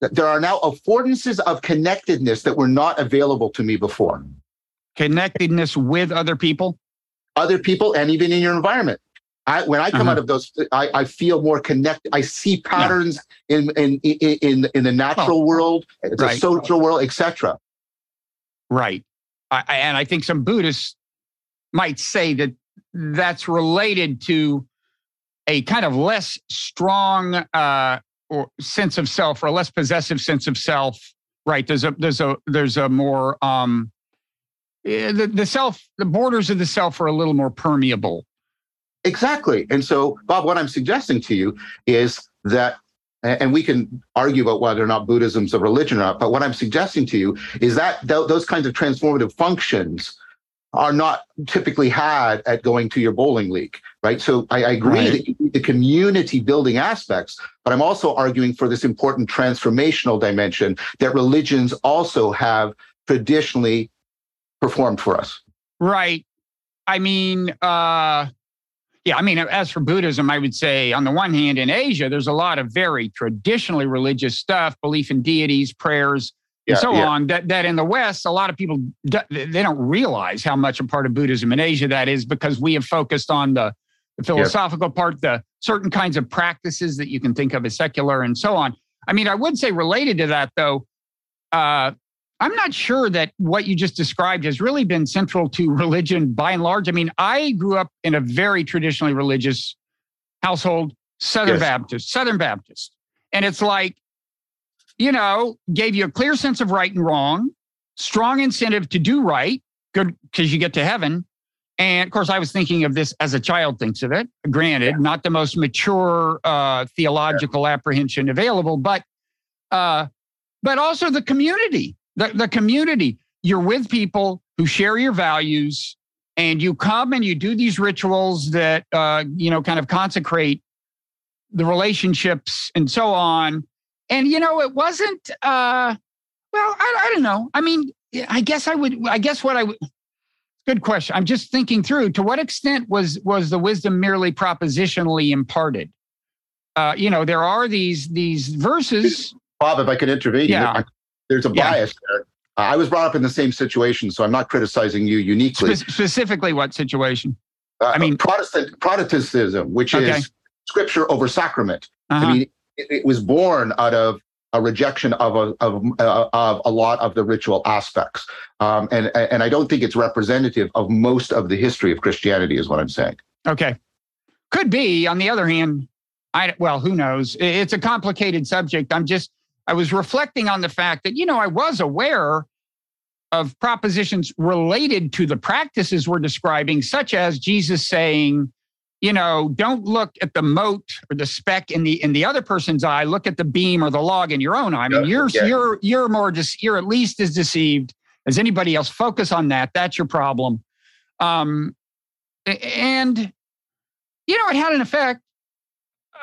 there are now affordances of connectedness that were not available to me before. Connectedness with other people? Other people and even in your environment. I, when I come uh-huh. out of those, I, I, feel more connected. I see patterns yeah. in, in, in in the natural oh, world, the right. social world, etc. Right, I, and I think some Buddhists might say that that's related to a kind of less strong uh, or sense of self, or a less possessive sense of self. Right? There's a there's a there's a more um, eh, the the self the borders of the self are a little more permeable Exactly. And so, Bob, what I'm suggesting to you is that, and we can argue about whether or not Buddhism's a religion or not, but what I'm suggesting to you is that th- those kinds of transformative functions are not typically had at going to your bowling league, right? So I, I agree right. that you need the community building aspects, but I'm also arguing for this important transformational dimension that religions also have traditionally performed for us. Right. I mean, uh, yeah, I mean, as for Buddhism, I would say on the one hand, in Asia, there's a lot of very traditionally religious stuff, belief in deities, prayers, and so yeah. on. That that in the West, a lot of people they don't realize how much a part of Buddhism in Asia that is because we have focused on the, the philosophical yep. part, the certain kinds of practices that you can think of as secular, and so on. I mean, I would say related to that though. Uh, I'm not sure that what you just described has really been central to religion by and large. I mean, I grew up in a very traditionally religious household, Southern yes. Baptist, Southern Baptist. And it's like, you know, gave you a clear sense of right and wrong, strong incentive to do right, good because you get to heaven. And of course, I was thinking of this as a child thinks of it. Granted, yeah. not the most mature uh, theological yeah. apprehension available, but uh, but also the community the, the community. You're with people who share your values and you come and you do these rituals that, uh, you know, kind of consecrate the relationships and so on. And, you know, it wasn't, uh, well, I, I don't know. I mean, I guess I would, I guess what I would, good question. I'm just thinking through to what extent was, was the wisdom merely propositionally imparted? Uh, you know, there are these, these verses. Bob, if I could intervene, yeah there's a yeah. bias there. Uh, I was brought up in the same situation, so I'm not criticizing you uniquely. Spe- specifically, what situation? Uh, I mean, Protestant Protestantism, which okay. is scripture over sacrament. Uh-huh. I mean, it, it, was born out of a rejection of a of, uh, of a lot of the ritual aspects, um, and and I don't think it's representative of most of the history of Christianity, is what I'm saying. Okay, could be. On the other hand, I well, who knows? It's a complicated subject. I'm just I was reflecting on the fact that, you know, I was aware of propositions related to the practices we're describing, such as Jesus saying, you know, don't look at the mote or the speck in the in the other person's eye. Look at the beam or the log in your own eye. I mean, you're yeah. you're you're more just you're at least as deceived as anybody else. Focus on that. That's your problem. Um, and you know, it had an effect,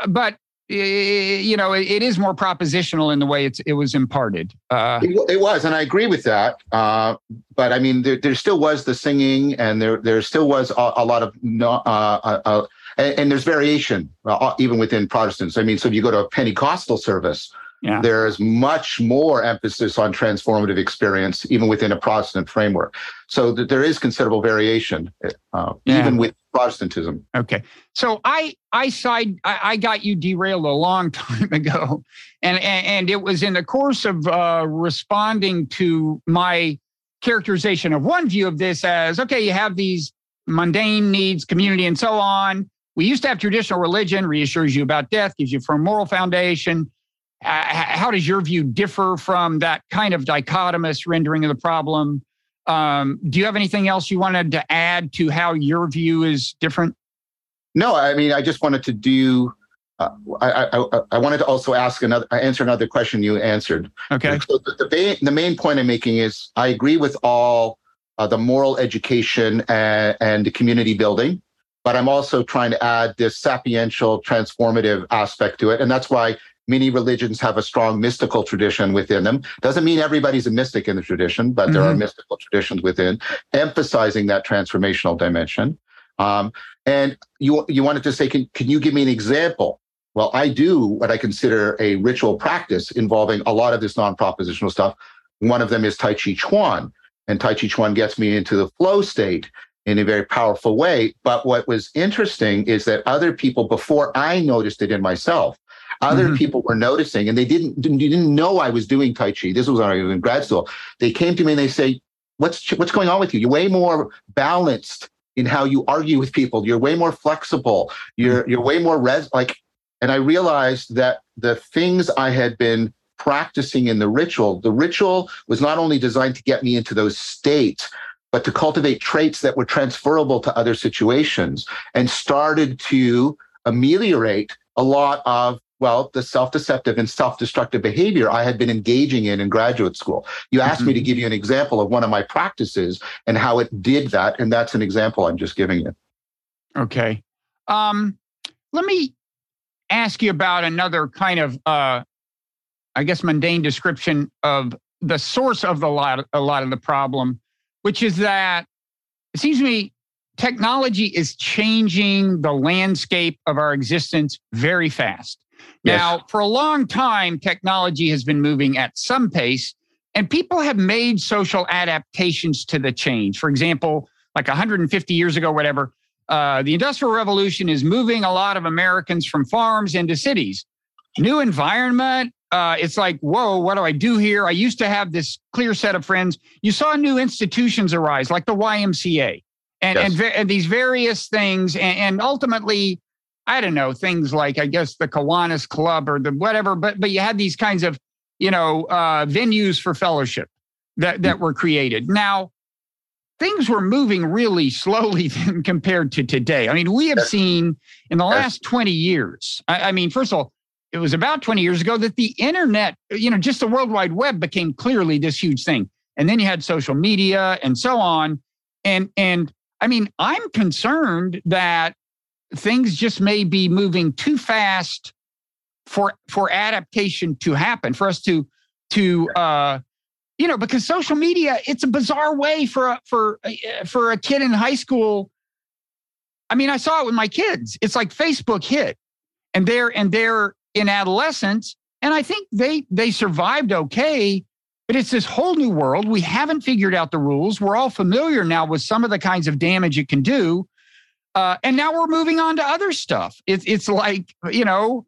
but you know, it, is more propositional in the way it's, it was imparted. Uh, it, it, was, and I agree with that. Uh, but I mean, there, there, still was the singing, and there there still was a, a lot of no, uh, uh, uh and, and, there's variation uh, even within Protestants. I mean, so if you go to a Pentecostal service, yeah. There's much more emphasis on transformative experience, even within a Protestant framework. So th- there is considerable variation, uh, yeah. even with Protestantism. Okay, so I I side I, I, got you derailed a long time ago, and and, and it was in the course of uh, responding to my characterization of one view of this as okay, you have these mundane needs, community, and so on. We used to have traditional religion, reassures you about death, gives you a firm moral foundation how does your view differ from that kind of dichotomous rendering of the problem? Um, do you have anything else you wanted to add to how your view is different? No, I mean, I just wanted to do. Uh, I, I, I wanted to also ask another, answer another question you answered. Okay. So the, the, main, the main point I'm making is I agree with all uh, the moral education and, and the community building, but I'm also trying to add this sapiential transformative aspect to it. And that's why Many religions have a strong mystical tradition within them. Doesn't mean everybody's a mystic in the tradition, but there are Mhm. mystical traditions within, emphasizing that transformational dimension. Um, and you you wanted to say, can, can you give me an example? Well, I do what I consider a ritual practice involving a lot of this non-propositional stuff. One of them is Tai Chi Chuan, and Tai Chi Chuan gets me into the flow state in a very powerful way. But what was interesting is that other people, before I noticed it in myself, other Mhm. people were noticing, and they didn't didn't, didn't know I was doing Tai Chi. This was when I was in grad school. They came to me and they say, "What's what's going on with you? You're way more balanced in how you argue with people. You're way more flexible. You're you're way more res like." And I realized that the things I had been practicing in the ritual, the ritual was not only designed to get me into those states, but to cultivate traits that were transferable to other situations and started to ameliorate a lot of well the self-deceptive and self-destructive behavior i had been engaging in in graduate school you asked me to give you an example of one of my practices and how it did that and that's an example i'm just giving you Okay. Um, let me ask you about another kind of, uh, I guess, mundane description of the source of the lot, a lot of the problem, which is that it seems to me technology is changing the landscape of our existence very fast. Yes. Now, for a long time, technology has been moving at some pace, and people have made social adaptations to the change. For example, like 150 years ago, whatever, uh, the Industrial Revolution is moving a lot of Americans from farms into cities. New environment. Uh, it's like, whoa, what do I do here? I used to have this clear set of friends. You saw new institutions arise, like the YMCA, and Yes. and, and these various things, and, and ultimately, I don't know, things like I guess the Kiwanis Club or the whatever. But but you had these kinds of you know uh, venues for fellowship that that were created. Now things were moving really slowly then compared to today. I mean, we have seen in the last 20 years, I, I mean, first of all, it was about 20 years ago that the internet, you know, just the World Wide Web became clearly this huge thing. And then you had social media and so on. And and I mean, I'm concerned that things just may be moving too fast for for adaptation to happen, for us to to uh you know because social media it's a bizarre way for a for a- for a kid in high school. I mean i saw it with my kids. It's like facebook hit and they're and they're in adolescence and i think they they survived okay but it's this whole new world. We haven't figured out the rules. We're all familiar now with some of the kinds of damage it can do uh, and now we're moving on to other stuff it's it's like you know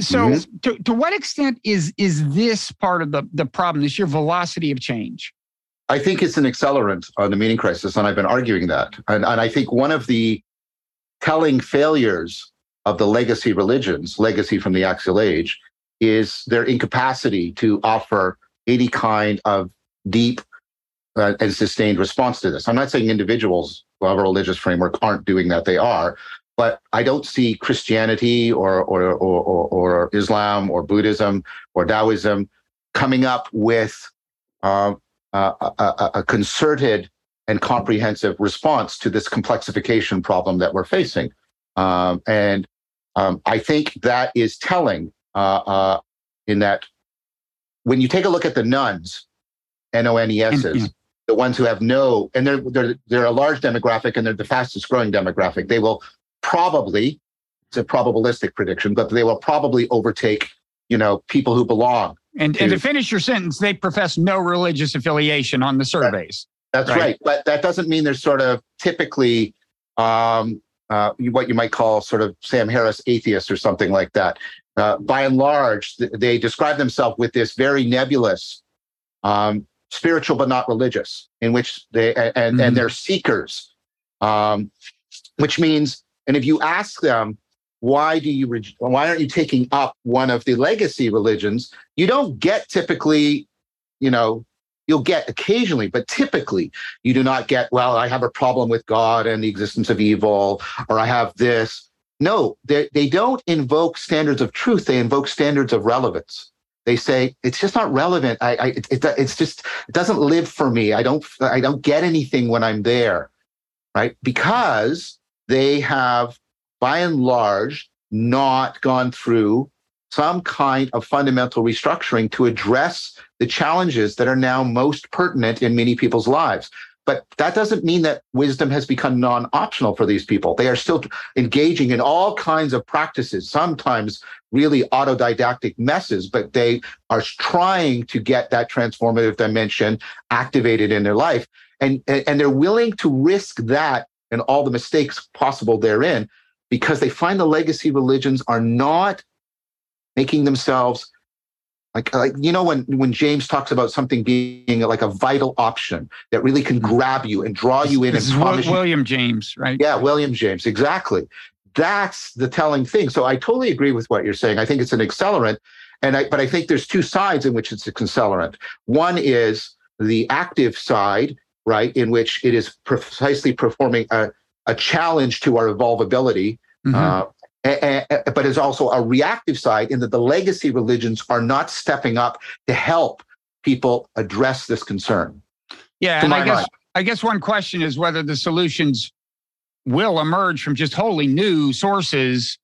so Mhm. to, to what extent is is this part of the the problem this your velocity of change I think it's an accelerant on the meaning crisis, and I've been arguing that. And, and I think one of the telling failures of the legacy religions, legacy from the axial age, is their incapacity to offer any kind of deep uh, and sustained response to this. I'm not saying individuals who have a religious framework aren't doing that; they are. But I don't see Christianity or or or, or, Islam or Buddhism or Taoism coming up with uh, a, a, a concerted and comprehensive response to this complexification problem that we're facing. Um, and um, I think that is telling uh, uh, in that when you take a look at the nones, N O N E S And- yeah. The ones who have no, and they're, they're, they're a large demographic and they're the fastest growing demographic, they will probably, it's a probabilistic prediction, but they will probably overtake, you know, people who belong and and to to- finish your sentence they profess no religious affiliation on the surveys That's Right. right. But that doesn't mean they're sort of typically um, uh, what you might call sort of Sam Harris atheists or something like that. Uh, by and large, th- they describe themselves with this very nebulous, um, spiritual but not religious, in which they and and, Mhm. and they're seekers, um, which means, and if you ask them, why do you re- why aren't you taking up one of the legacy religions? You don't get typically, you know, you'll get occasionally, but typically you do not get, well, I have a problem with God and the existence of evil, or I have this. No, they, they don't invoke standards of truth. They invoke standards of relevance. They say it's just not relevant. I, I it, it, it's just it doesn't live for me. I don't I don't get anything when I'm there, right? Because they have, by and large, not gone through some kind of fundamental restructuring to address the challenges that are now most pertinent in many people's lives. But that doesn't mean that wisdom has become non optional for these people. They are still engaging in all kinds of practices, sometimes really autodidactic messes, but they are trying to get that transformative dimension activated in their life. And, and they're willing to risk that and all the mistakes possible therein because they find the legacy religions are not making themselves like, like you know when when James talks about something being like a vital option that really can mm-hmm. grab you and draw you in this and promise William you, James, right? Yeah, William James, exactly. That's the telling thing. So I totally agree with what you're saying. I think it's an accelerant, and I but I think there's two sides in which it's an accelerant. One is the active side, right, in which it is precisely performing a a challenge to our evolvability. Mm-hmm. Uh, but is also a reactive side in that the legacy religions are not stepping up to help people address this concern. Yeah, and I guess mind. I guess one question is whether the solutions will emerge from just wholly new sources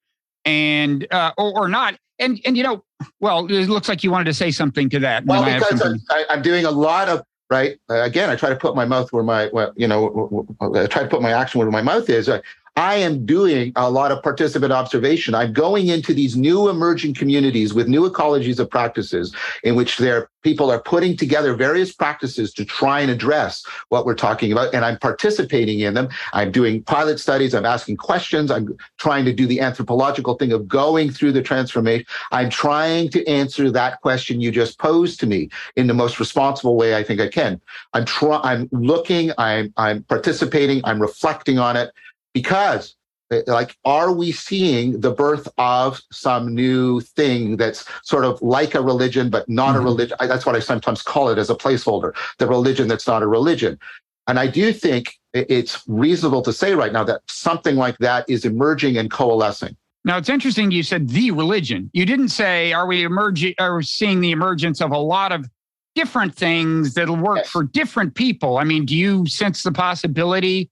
and uh, or, or not. And and you know, well, it looks like you wanted to say something to that. Well, because I, I'm doing a lot of right. Uh, again, I try to put my mouth where my well, you know, I try to put my action where my mouth is. Uh, I am doing a lot of participant observation. I'm going into these new emerging communities with new ecologies of practices in which their people are putting together various practices to try and address what we're talking about. And I'm participating in them. I'm doing pilot studies. I'm asking questions. I'm trying to do the anthropological thing of going through the transformation. I'm trying to answer that question you just posed to me in the most responsible way I think I can. I'm trying, I'm looking, I'm, I'm participating, I'm reflecting on it because eh, like are we seeing the birth of some new thing that's sort of like a religion but not mm-hmm. a religion that's what i sometimes call it as a placeholder the religion that's not a religion and i do think it's reasonable to say right now that something like that is emerging and coalescing now it's interesting you said the religion you didn't say are we emerging are seeing the emergence of a lot of different things that'll work yes. for different people i mean do you sense the possibility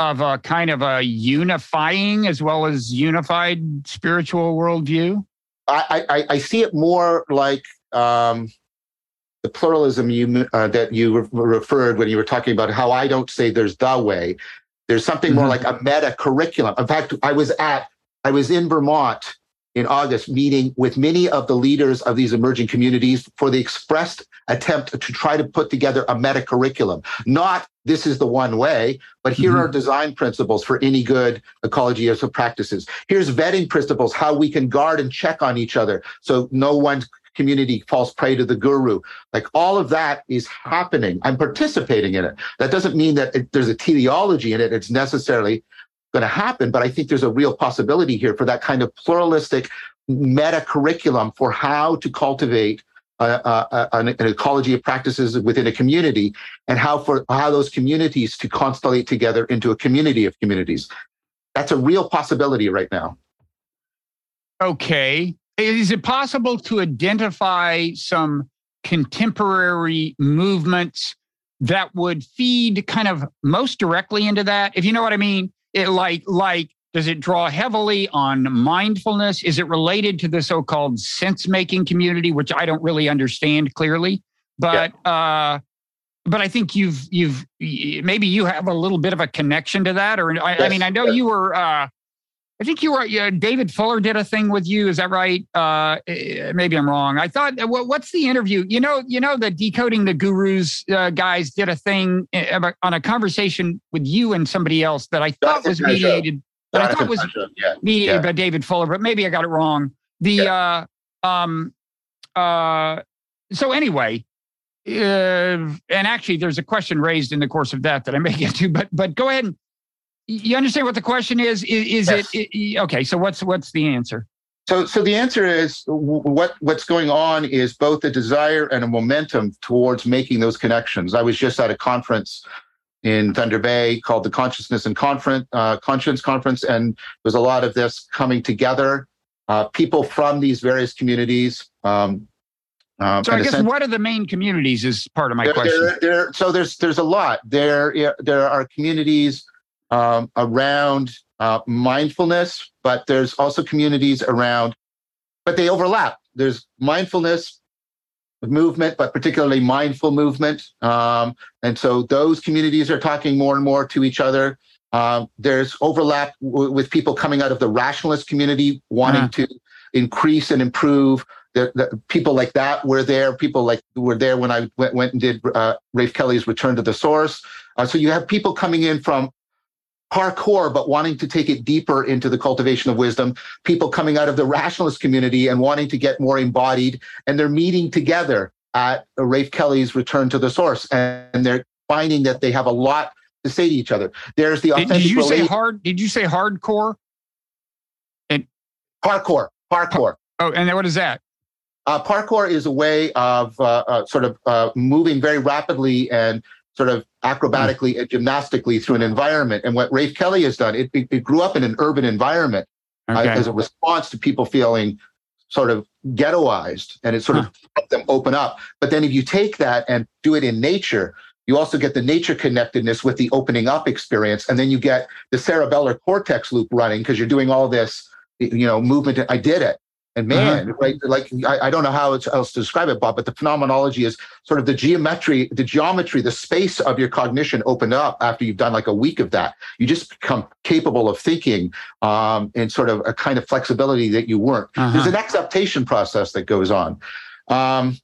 of a kind of a unifying as well as unified spiritual worldview? I, I, I see it more like um, the pluralism you uh, that you re- referred when you were talking about how I don't say there's the way. There's something more mm-hmm. like a meta curriculum. In fact, I was at I was in Vermont in August meeting with many of the leaders of these emerging communities for the expressed attempt to try to put together a meta curriculum. Not this is the one way, but here mm-hmm. are design principles for any good ecology of practices. Here's vetting principles, how we can guard and check on each other so no one community falls prey to the guru. Like all of that is happening. I'm participating in it. That doesn't mean that it, there's a teleology in it. It's necessarily going to happen, but I think there's a real possibility here for that kind of pluralistic meta curriculum for how to cultivate uh, uh, uh, an, an, ecology of practices within a community and how for how those communities to constellate together into a community of communities. That's a real possibility right now. Okay. Is it possible to identify some contemporary movements that would feed kind of most directly into that? If you know what I mean? It like like does it draw heavily on mindfulness? Is it related to the so called sense making community, which I don't really understand clearly? But, yeah. uh, but I think you've you've maybe you have a little bit of a connection to that, or I, yes. I mean I know you were uh, I think you were uh, David Fuller did a thing with you. Is that right? Uh, eh, maybe I'm wrong. I thought what's the interview? You know, you know the decoding the gurus uh, guys did a thing eh, on a conversation with you and somebody else that I thought was mediated but I thought was yeah. mediated yeah. by David Fuller, but maybe I got it wrong. The yeah. uh, um, uh, so anyway, uh, and actually, there's a question raised in the course of that that I may get to, but but go ahead and you understand what the question is? Is, is yes. it, it okay? So what's what's the answer? So, so the answer is what what's going on is both a desire and a momentum towards making those connections. I was just at a conference in Thunder Bay called the Consciousness and Conference, uh, Conscience Conference, and there's a lot of this coming together. Uh, people from these various communities. Um, um, so I guess sense, what are the main communities is part of my there, question. There, there, so there's there's a lot. There there are communities um, around uh, mindfulness, but there's also communities around but they overlap. There's mindfulness movement, but particularly mindful movement. Um, and so those communities are talking more and more to each other. Um, there's overlap w- with people coming out of the rationalist community wanting uh-huh. to increase and improve. The, the, people like that were there. People like were there when I went, went and did uh, Rafe Kelly's Return to the Source. Uh, so you have people coming in from parkour, but wanting to take it deeper into the cultivation of wisdom. People coming out of the rationalist community and wanting to get more embodied, and they're meeting together at Rafe Kelly's Return to the Source, and they're finding that they have a lot to say to each other. There's the authentic. Did you say hard? Did you say hardcore? And hardcore, parkour. Oh, and what is that? Uh, parkour is a way of uh, uh, sort of uh, moving very rapidly and sort of acrobatically and gymnastically through an environment. And what Rafe Kelly has done, it, it grew up in an urban environment okay. uh, as a response to people feeling sort of ghettoized and it sort huh. of helped them open up. But then if you take that and do it in nature, you also get the nature connectedness with the opening up experience. And then you get the cerebellar cortex loop running because you're doing all this, you know, movement. I did it. And uh-huh. man, uh-huh. right, like I, I, don't know how else to describe it, Bob, but the phenomenology is sort of the geometry, the geometry, the space of your cognition opened up after you've done like a week of that. You just become capable of thinking um, in sort of a kind of flexibility that you weren't. Uh-huh. There's an exaptation process that goes on. Um,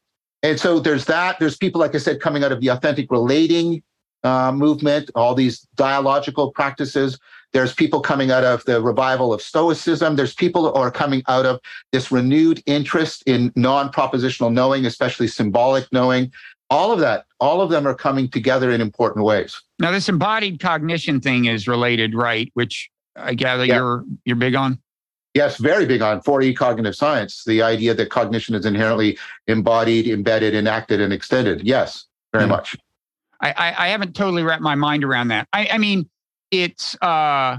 and so there's that. There's people, like I said, coming out of the authentic relating uh, movement, all these dialogical practices. There's people coming out of the revival of Stoicism. There's people who are coming out of this renewed interest in non propositional knowing, especially symbolic knowing. All of that, all of them are coming together in important ways. Now, this embodied cognition thing is related, right? Which I gather yeah. you're you're big on. Yes, very big on 4E cognitive science. The idea that cognition is inherently embodied, embedded, enacted, and extended. Yes, very mm-hmm. much. I, I, I haven't totally wrapped my mind around that. I, I mean, it's uh,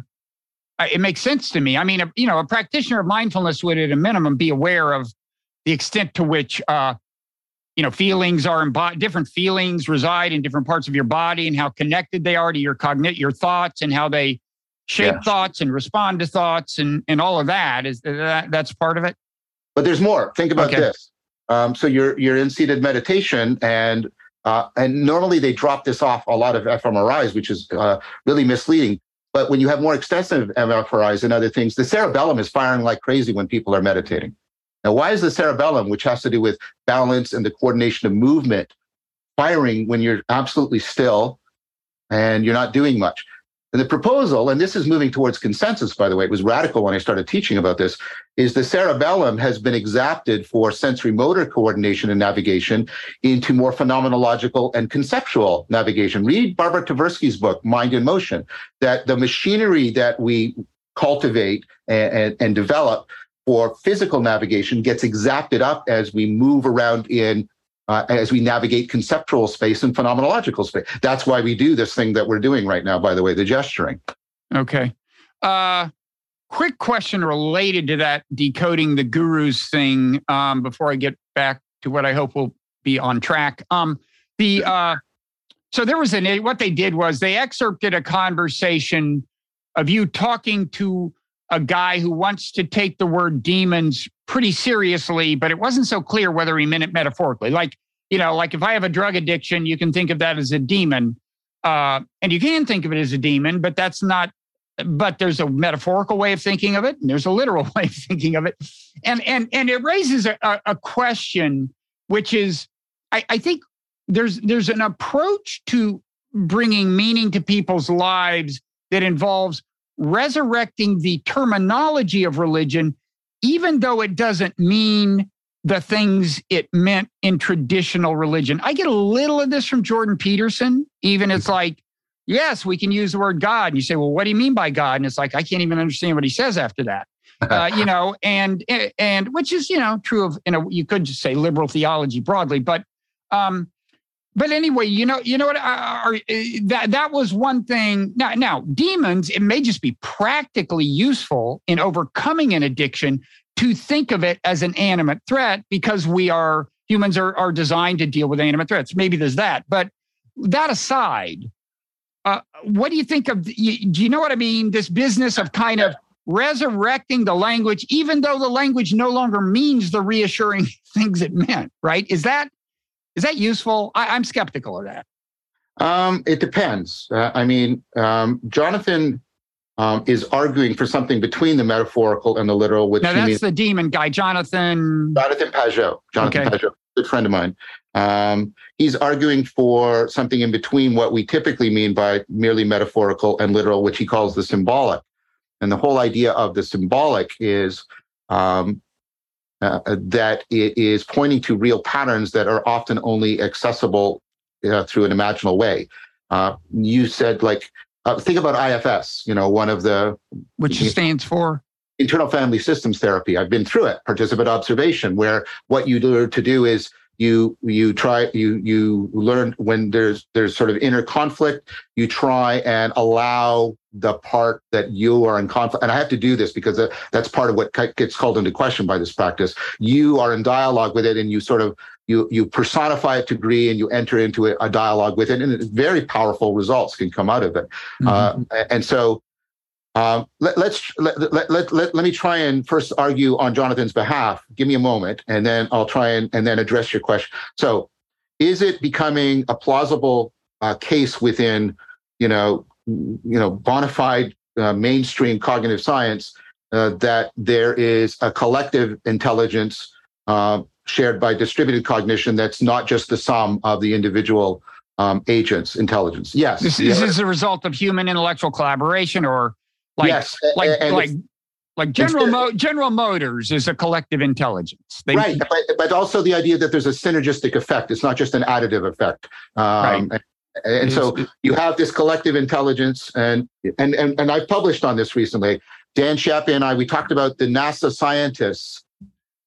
it makes sense to me. I mean, a, you know, a practitioner of mindfulness would, at a minimum, be aware of the extent to which uh, you know feelings are embodied. Different feelings reside in different parts of your body, and how connected they are to your cognit your thoughts, and how they shape thoughts and respond to thoughts, and and all of that. Is that that's part of it? But there's more. Think about okay. this. Um, so you're you're in seated meditation, and uh, and normally they drop this off a lot of fMRIs, which is uh, really misleading. But when you have more extensive fMRIs and other things, the cerebellum is firing like crazy when people are meditating. Now, why is the cerebellum, which has to do with balance and the coordination of movement, firing when you're absolutely still and you're not doing much? And the proposal, and this is moving towards consensus, by the way, it was radical when I started teaching about this, is the cerebellum has been exapted for sensory motor coordination and navigation into more phenomenological and conceptual navigation. Read Barbara Tversky's book, Mind in Motion, that the machinery that we cultivate and, and, and develop for physical navigation gets exapted up as we move around in uh, as we navigate conceptual space and phenomenological space. That's why we do this thing that we're doing right now, by the way, the gesturing. Okay. Uh, quick question related to that decoding the gurus thing um, before I get back to what I hope will be on track. Um, the uh, so there was an what they did was they excerpted a conversation of you talking to a guy who wants to take the word demons pretty seriously, but it wasn't so clear whether he meant it metaphorically. Like, you know, like if I have a drug addiction, you can think of that as a demon. Uh, and you can think of it as a demon, but that's not, but there's a metaphorical way of thinking of it, and there's a literal way of thinking of it. And and and it raises a, a question, which is, I, I think there's there's an approach to bringing meaning to people's lives that involves resurrecting the terminology of religion, even though it doesn't mean the things it meant in traditional religion. I get a little of this from Jordan Peterson. Even it's like, yes, we can use the word God. And you say, well, what do you mean by God? And it's like, I can't even understand what he says after that. Uh, you know, and and which is you know true of you know you could just say liberal theology broadly, but um, but anyway, you know, you know what? Uh, that that was one thing. Now, now, demons. It may just be practically useful in overcoming an addiction to think of it as an animate threat because we are humans are are designed to deal with animate threats. Maybe there's that, but that aside, uh, what do you think of? do you know what I mean? This business of kind of resurrecting the language, even though the language no longer means the reassuring things it meant, right? Is that is that useful? I, am skeptical of that. Um, it depends. Uh, I mean, um, Jonathan um, is arguing for something between the metaphorical and the literal. Which now that's means, the demon guy, Jonathan. Jonathan Pageau. Jonathan okay. Pageau, good friend of mine. Um, he's arguing for something in between what we typically mean by merely metaphorical and literal, which he calls the symbolic. And the whole idea of the symbolic is um, uh, that it is pointing to real patterns that are often only accessible uh, through an imaginal way. Uh, you said, like, uh, think about IFS, you know, one of the. Which stands for? Internal Family Systems Therapy. I've been through it, participant observation, where what you do to do is you you try you you learn when there's there's sort of inner conflict you try and allow the part that you are in conflict and i have to do this because that's part of what gets called into question by this practice you are in dialogue with it and you sort of you you personify it to degree and you enter into a, a dialogue with it and very powerful results can come out of it mm-hmm. uh, and so um, let, us let, let, let, let, let me try and first argue on Jonathan's behalf. Give me a moment, and then I'll try and, and then address your question. So, is it becoming a plausible uh, case within, you know, you know, bona fide uh, mainstream cognitive science uh, that there is a collective intelligence uh, shared by distributed cognition that's not just the sum of the individual um, agents' intelligence? Yes. This, this is a result of human intellectual collaboration or like, yes, like, and like, like General Mo- General Motors is a collective intelligence. They, right, but, but also the idea that there's a synergistic effect. It's not just an additive effect. Um, right. And, so you have this collective intelligence, and and and and I've published on this recently. Dan Chiappe and I we talked about the NASA scientists,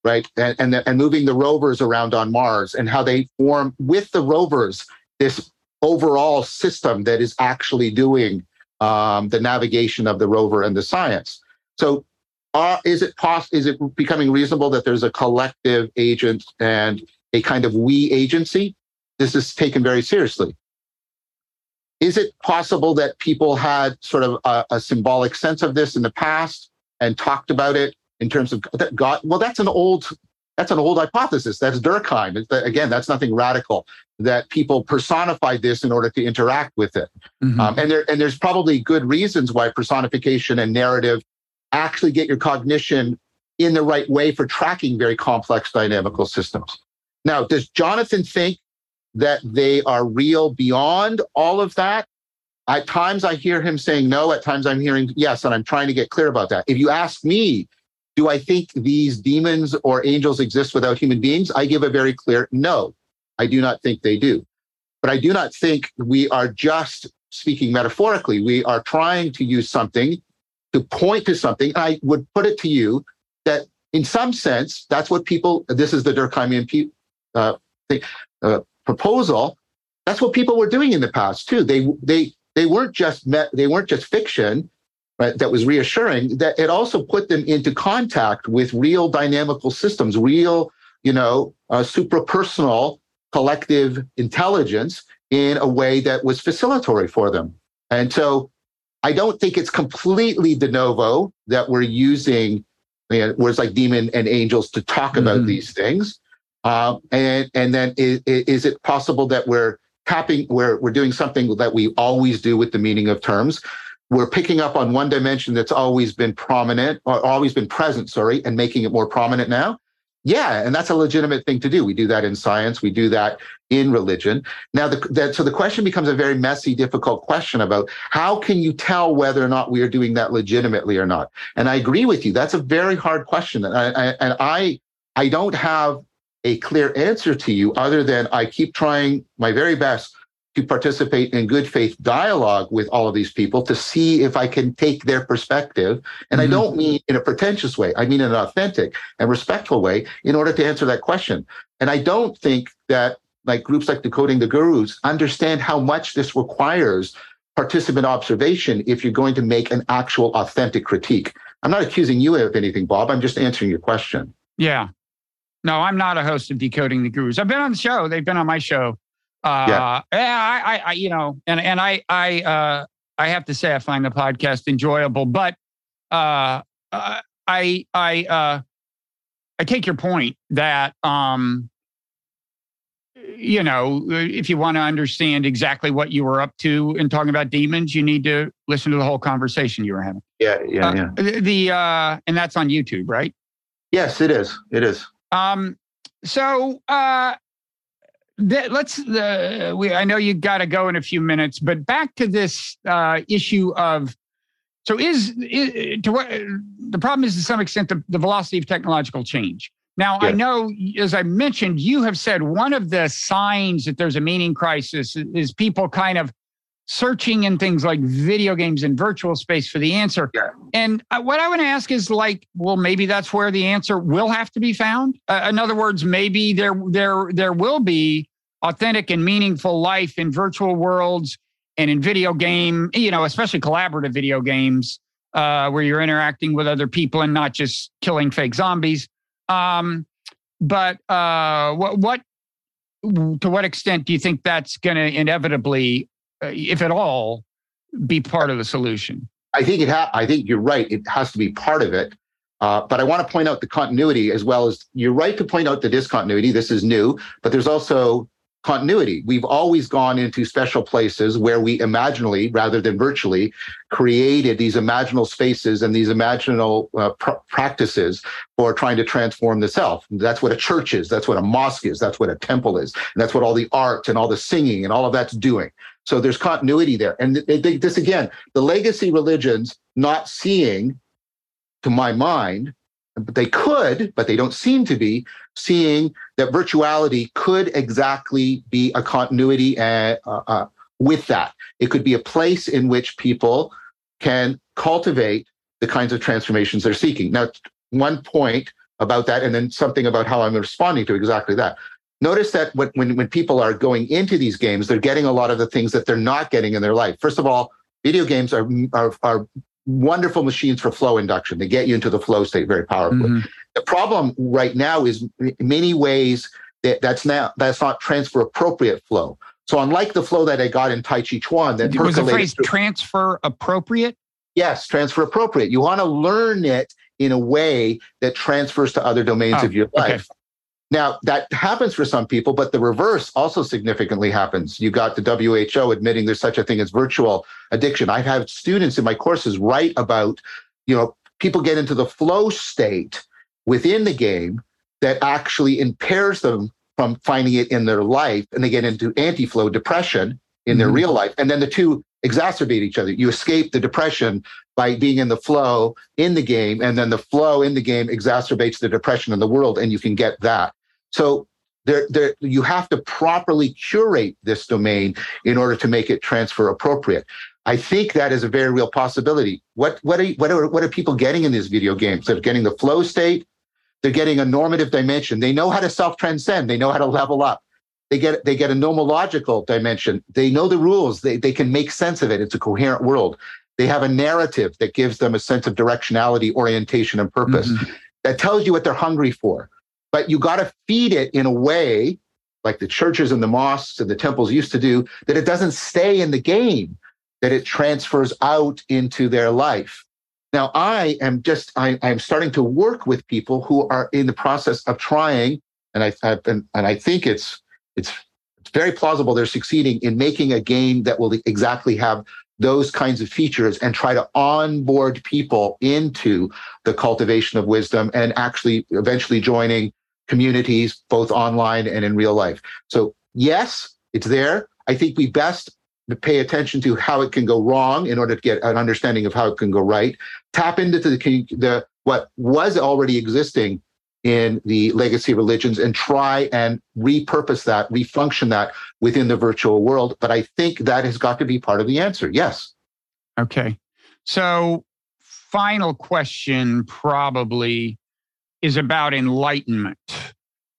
right, and and, and moving the rovers around on Mars and how they form with the rovers this overall system that is actually doing um, the navigation of the rover and the science. So, uh, is it pos- Is it becoming reasonable that there's a collective agent and a kind of we agency? This is taken very seriously. Is it possible that people had sort of a, a symbolic sense of this in the past and talked about it in terms of that God? Well, that's an old that's an old hypothesis. That's Durkheim. Again, that's nothing radical. That people personified this in order to interact with it, mm-hmm. um, and there and there's probably good reasons why personification and narrative actually get your cognition in the right way for tracking very complex dynamical systems. Now, does Jonathan think that they are real beyond all of that? At times I hear him saying no, at times I'm hearing yes, and I'm trying to get clear about that. If you ask me, do I think these demons or angels exist without human beings? I give a very clear no. I do not think they do. But I do not think we are just speaking metaphorically. We are trying to use something to point to something. I would put it to you that in some sense, that's what people, this is the Durkheimian uh, uh, proposal. That's what people were doing in the past too. They, they, they weren't just met, they weren't just fiction right, that was reassuring, that it also put them into contact with real dynamical systems, real, you know, uh, suprapersonal collective intelligence in a way that was facilitatory for them. And so I don't think it's completely de novo that we're using you know, words like demon and angels to talk about mm-hmm. these things. Uh, and and then is, is it possible that we're tapping, we're, we're doing something that we always do with the meaning of terms, we're picking up on one dimension that's always been prominent or always been present, sorry, and making it more prominent now. Yeah, and that's a legitimate thing to do. We do that in science. We do that in religion. Now, the, that, so the question becomes a very messy, difficult question about how can you tell whether or not we are doing that legitimately or not? And I agree with you. That's a very hard question, and I, and I, I don't have a clear answer to you other than I keep trying my very best to participate in good faith dialogue with all of these people to see if I can take their perspective. And mm-hmm. I don't mean in a pretentious way, I mean in an authentic and respectful way in order to answer that question. And I don't think that like groups like Decoding the Gurus understand how much this requires participant observation if you're going to make an actual authentic critique. I'm not accusing you of anything, Bob. I'm just answering your question. Yeah. No, I'm not a host of Decoding the Gurus. I've been on the show. They've been on my show. Uh, yeah. yeah I, I, you know, and and I, I, uh, I have to say, I find the podcast enjoyable, but uh, uh, I I uh, I take your point that um, you know if you want to understand exactly what you were up to in talking about demons, you need to listen to the whole conversation you were having. Yeah, yeah, Uh, yeah. The uh, and that's on YouTube, right? Yes, it is. It is. Um, so uh, the, let's the we. I know you got to go in a few minutes, but back to this uh, issue of so is, is to what the problem is to some extent the, the velocity of technological change. Now I know, as I mentioned, you have said one of the signs that there's a meaning crisis is people kind of searching in things like video games and virtual space for the answer. Yeah. And uh, what I want to ask is like, well, maybe that's where the answer will have to be found. Uh, in other words, maybe there there there will be authentic and meaningful life in virtual worlds and in video game, you know, especially collaborative video games uh, where you're interacting with other people and not just killing fake zombies. Um, but uh, what what to what extent do you think that's going to inevitably, if at all, be part of the solution? I think it. Ha- I think you're right. It has to be part of it. Uh, but I want to point out the continuity as well as you're right to point out the discontinuity. This is new, but there's also continuity. We've always gone into special places where we imaginally, rather than virtually, created these imaginal spaces and these imaginal uh, pr- practices for trying to transform the self. That's what a church is. That's what a mosque is. That's what a temple is. And that's what all the art and all the singing and all of that's doing. So there's continuity there. And th- th- this again, the legacy religions not seeing, to my mind, but they could, but they don't seem to be seeing that virtuality could exactly be a continuity uh, uh, uh, with that. It could be a place in which people can cultivate the kinds of transformations they're seeking. Now, one point about that, and then something about how I'm responding to exactly that. Notice that when, when, when people are going into these games, they're getting a lot of the things that they're not getting in their life. First of all, video games are, are, are wonderful machines for flow induction. They get you into the flow state very powerfully. Mhm. The problem right now is in many ways that that's not that's not transfer appropriate flow. So unlike the flow that I got in Tai Chi Chuan, that Was the phrase through- transfer appropriate? yes, transfer appropriate. You want to learn it in a way that transfers to other domains Oh, of your okay. Now that happens for some people, but the reverse also significantly happens. You got the WHO admitting there's such a thing as virtual addiction. I've had students in my courses write about, you know, people get into the flow state within the game that actually impairs them from finding it in their life, and they get into anti-flow depression in their Mhm. real life, and then the two exacerbate each other. You escape the depression by being in the flow in the game, and then the flow in the game exacerbates the depression in the world, and you can get that. So there, there, you have to properly curate this domain in order to make it transfer appropriate. I think that is a very real possibility. What, what, are, what, are, what are people getting in these video games? They're getting the flow state. They're getting a normative dimension. They know how to self transcend. They know how to level up. They get, they get a nomological dimension. They know the rules. They, they can make sense of it. It's a coherent world. They have a narrative that gives them a sense of directionality, orientation, and purpose Mhm. that tells you what they're hungry for. But you got to feed it in a way, like the churches and the mosques and the temples used to do, that it doesn't stay in the game, that it transfers out into their life. Now, I am just, I, I'm starting to work with people who are in the process of trying, and I, I've been, and I think it's, it's, it's very plausible they're succeeding in making a game that will exactly have those kinds of features and try to onboard people into the cultivation of wisdom and actually eventually joining communities both online and in real life. So yes, it's there. I think we best pay attention to how it can go wrong in order to get an understanding of how it can go right. Tap into the, the what was already existing in the legacy religions and try and repurpose that, refunction that within the virtual world. But I think that has got to be part of the answer. Yes. Okay. So, final question probably is about enlightenment.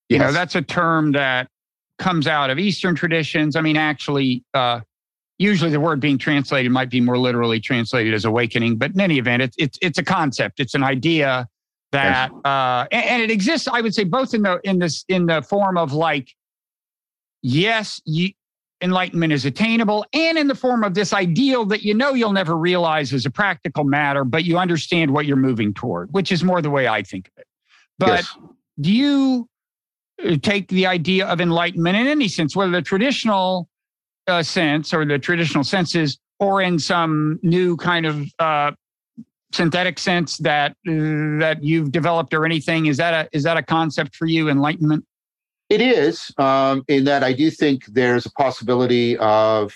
You know, that's a term that comes out of Eastern traditions. I mean, actually, uh, usually the word being translated might be more literally translated as awakening, but in any event, it's it's it's a concept. It's an idea that, uh, and, and it exists. I would say both in the in this in the form of like, yes, you enlightenment is attainable and in the form of this ideal that you know you'll never realize as a practical matter, but you understand what you're moving toward, which is more the way I think of it. But Yes. do you uh, take the idea of enlightenment in any sense, whether the traditional uh, sense or the traditional senses, or in some new kind of uh, synthetic sense that that you've developed or anything? Is that a is that a concept for you, enlightenment? It is um, in that I do think there's a possibility of,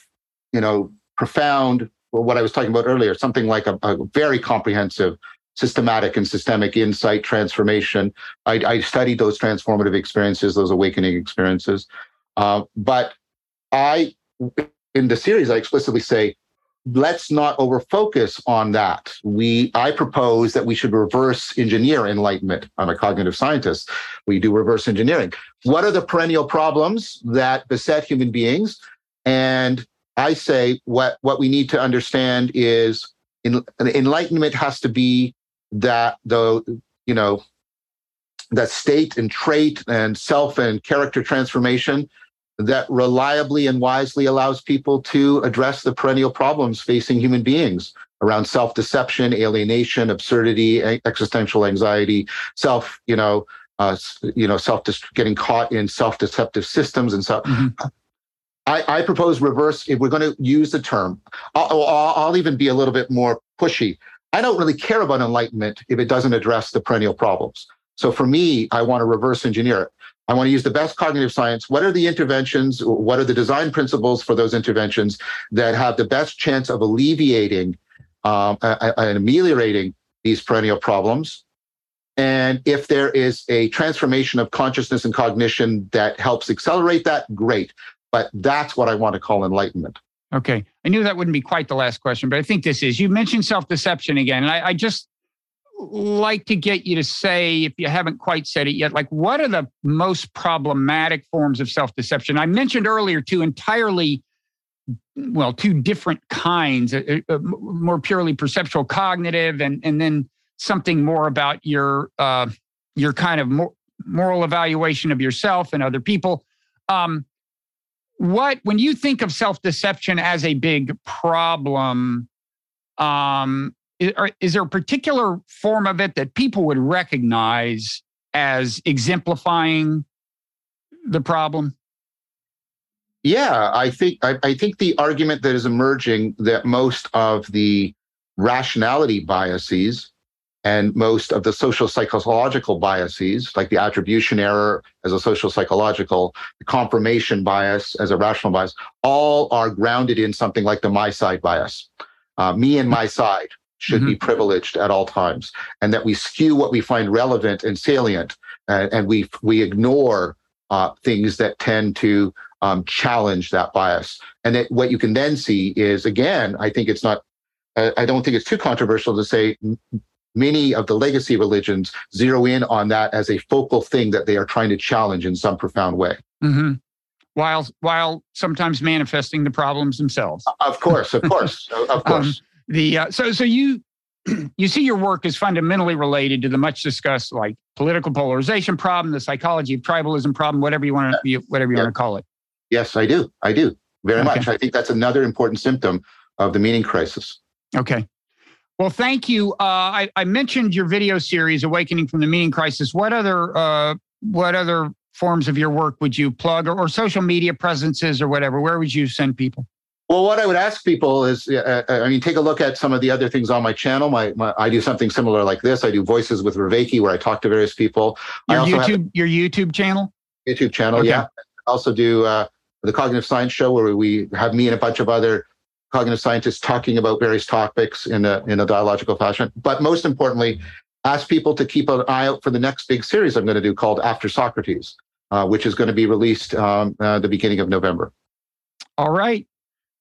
you know, profound, well, what I was talking about earlier, something like a, a very comprehensive, systematic and systemic insight transformation. I, I studied those transformative experiences, those awakening experiences. Uh, but I, in the series, I explicitly say, let's not overfocus on that. We, I propose that we should reverse engineer enlightenment. I'm a cognitive scientist. We do reverse engineering what are the perennial problems that beset human beings and i say what what we need to understand is in, enlightenment has to be that the you know that state and trait and self and character transformation that reliably and wisely allows people to address the perennial problems facing human beings around self-deception alienation absurdity existential anxiety self you know uh, you know, self getting caught in self-deceptive systems and so. Mhm. I, I propose reverse. If we're going to use the term, I'll, I'll, I'll even be a little bit more pushy. I don't really care about enlightenment if it doesn't address the perennial problems. So for me, I want to reverse engineer it. I want to use the best cognitive science. What are the interventions? What are the design principles for those interventions that have the best chance of alleviating um, and ameliorating these perennial problems? And if there is a transformation of consciousness and cognition that helps accelerate that, great. But that's what I want to call enlightenment. Okay. I knew that wouldn't be quite the last question, but I think this is. You mentioned self deception again. And I, I just like to get you to say, if you haven't quite said it yet, like what are the most problematic forms of self deception? I mentioned earlier two entirely, well, two different kinds, uh, uh, uh, more purely perceptual cognitive, and, and then something more about your, uh, your kind of more, moral evaluation of yourself and other people. Um, what when you think of self-deception as a big problem um is, is there a particular form of it that people would recognize as exemplifying the problem? Yeah, I think I, I think the argument that is emerging that most of the rationality biases and most of the social psychological biases, like the attribution error as a social psychological, the confirmation bias as a rational bias, all are grounded in something like the my side bias. Uh, me and my side should be privileged at all times, and that we skew what we find relevant and salient, and, and we we ignore uh, things that tend to um, challenge that bias. And that what you can then see is again, I think it's not. Uh, I don't think it's too controversial to say many of the legacy religions zero in on that as a focal thing that they are trying to challenge in some profound way. mm-hmm. while while sometimes manifesting the problems themselves Of course, of course, of Um, course. the uh, so so you you see your work is fundamentally related to the much discussed like political polarization problem the psychology of tribalism problem whatever you want to whatever you Yeah. want to call it yes, I do. I do very Okay. much. I think that's another important symptom of the meaning crisis. Okay. Well, thank you. Uh, I, I mentioned your video series, "Awakening from the Meaning Crisis." What other uh, what other forms of your work would you plug, or, or social media presences, or whatever? Where would you send people? Well, what I would ask people is, uh, uh, I mean, take a look at some of the other things on my channel. My, my I do something similar like this. I do voices with Vervaeke, where I talk to various people. I Your also have YouTube your YouTube channel. YouTube channel. Okay. Yeah. Also do uh, the Cognitive Science Show, where we have me and a bunch of other cognitive scientists talking about various topics in a in a dialogical fashion. But most importantly, ask people to keep an eye out for the next big series I'm going to do called After Socrates, uh, which is going to be released um, uh, the beginning of November. All right.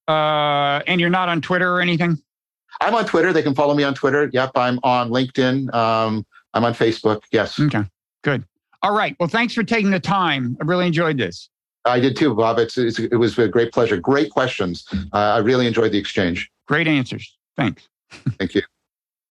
Uh, and you're not on Twitter or anything. I'm on Twitter. They can follow me on Twitter. Yep, I'm on LinkedIn. Um, I'm on Facebook. Yes, Okay. Good. All right. Well, thanks for taking the time. I really enjoyed this. I did too, Bob. It's, it's it was a great pleasure. Great questions. Uh, I really enjoyed the exchange. Great answers. Thanks. Thank you.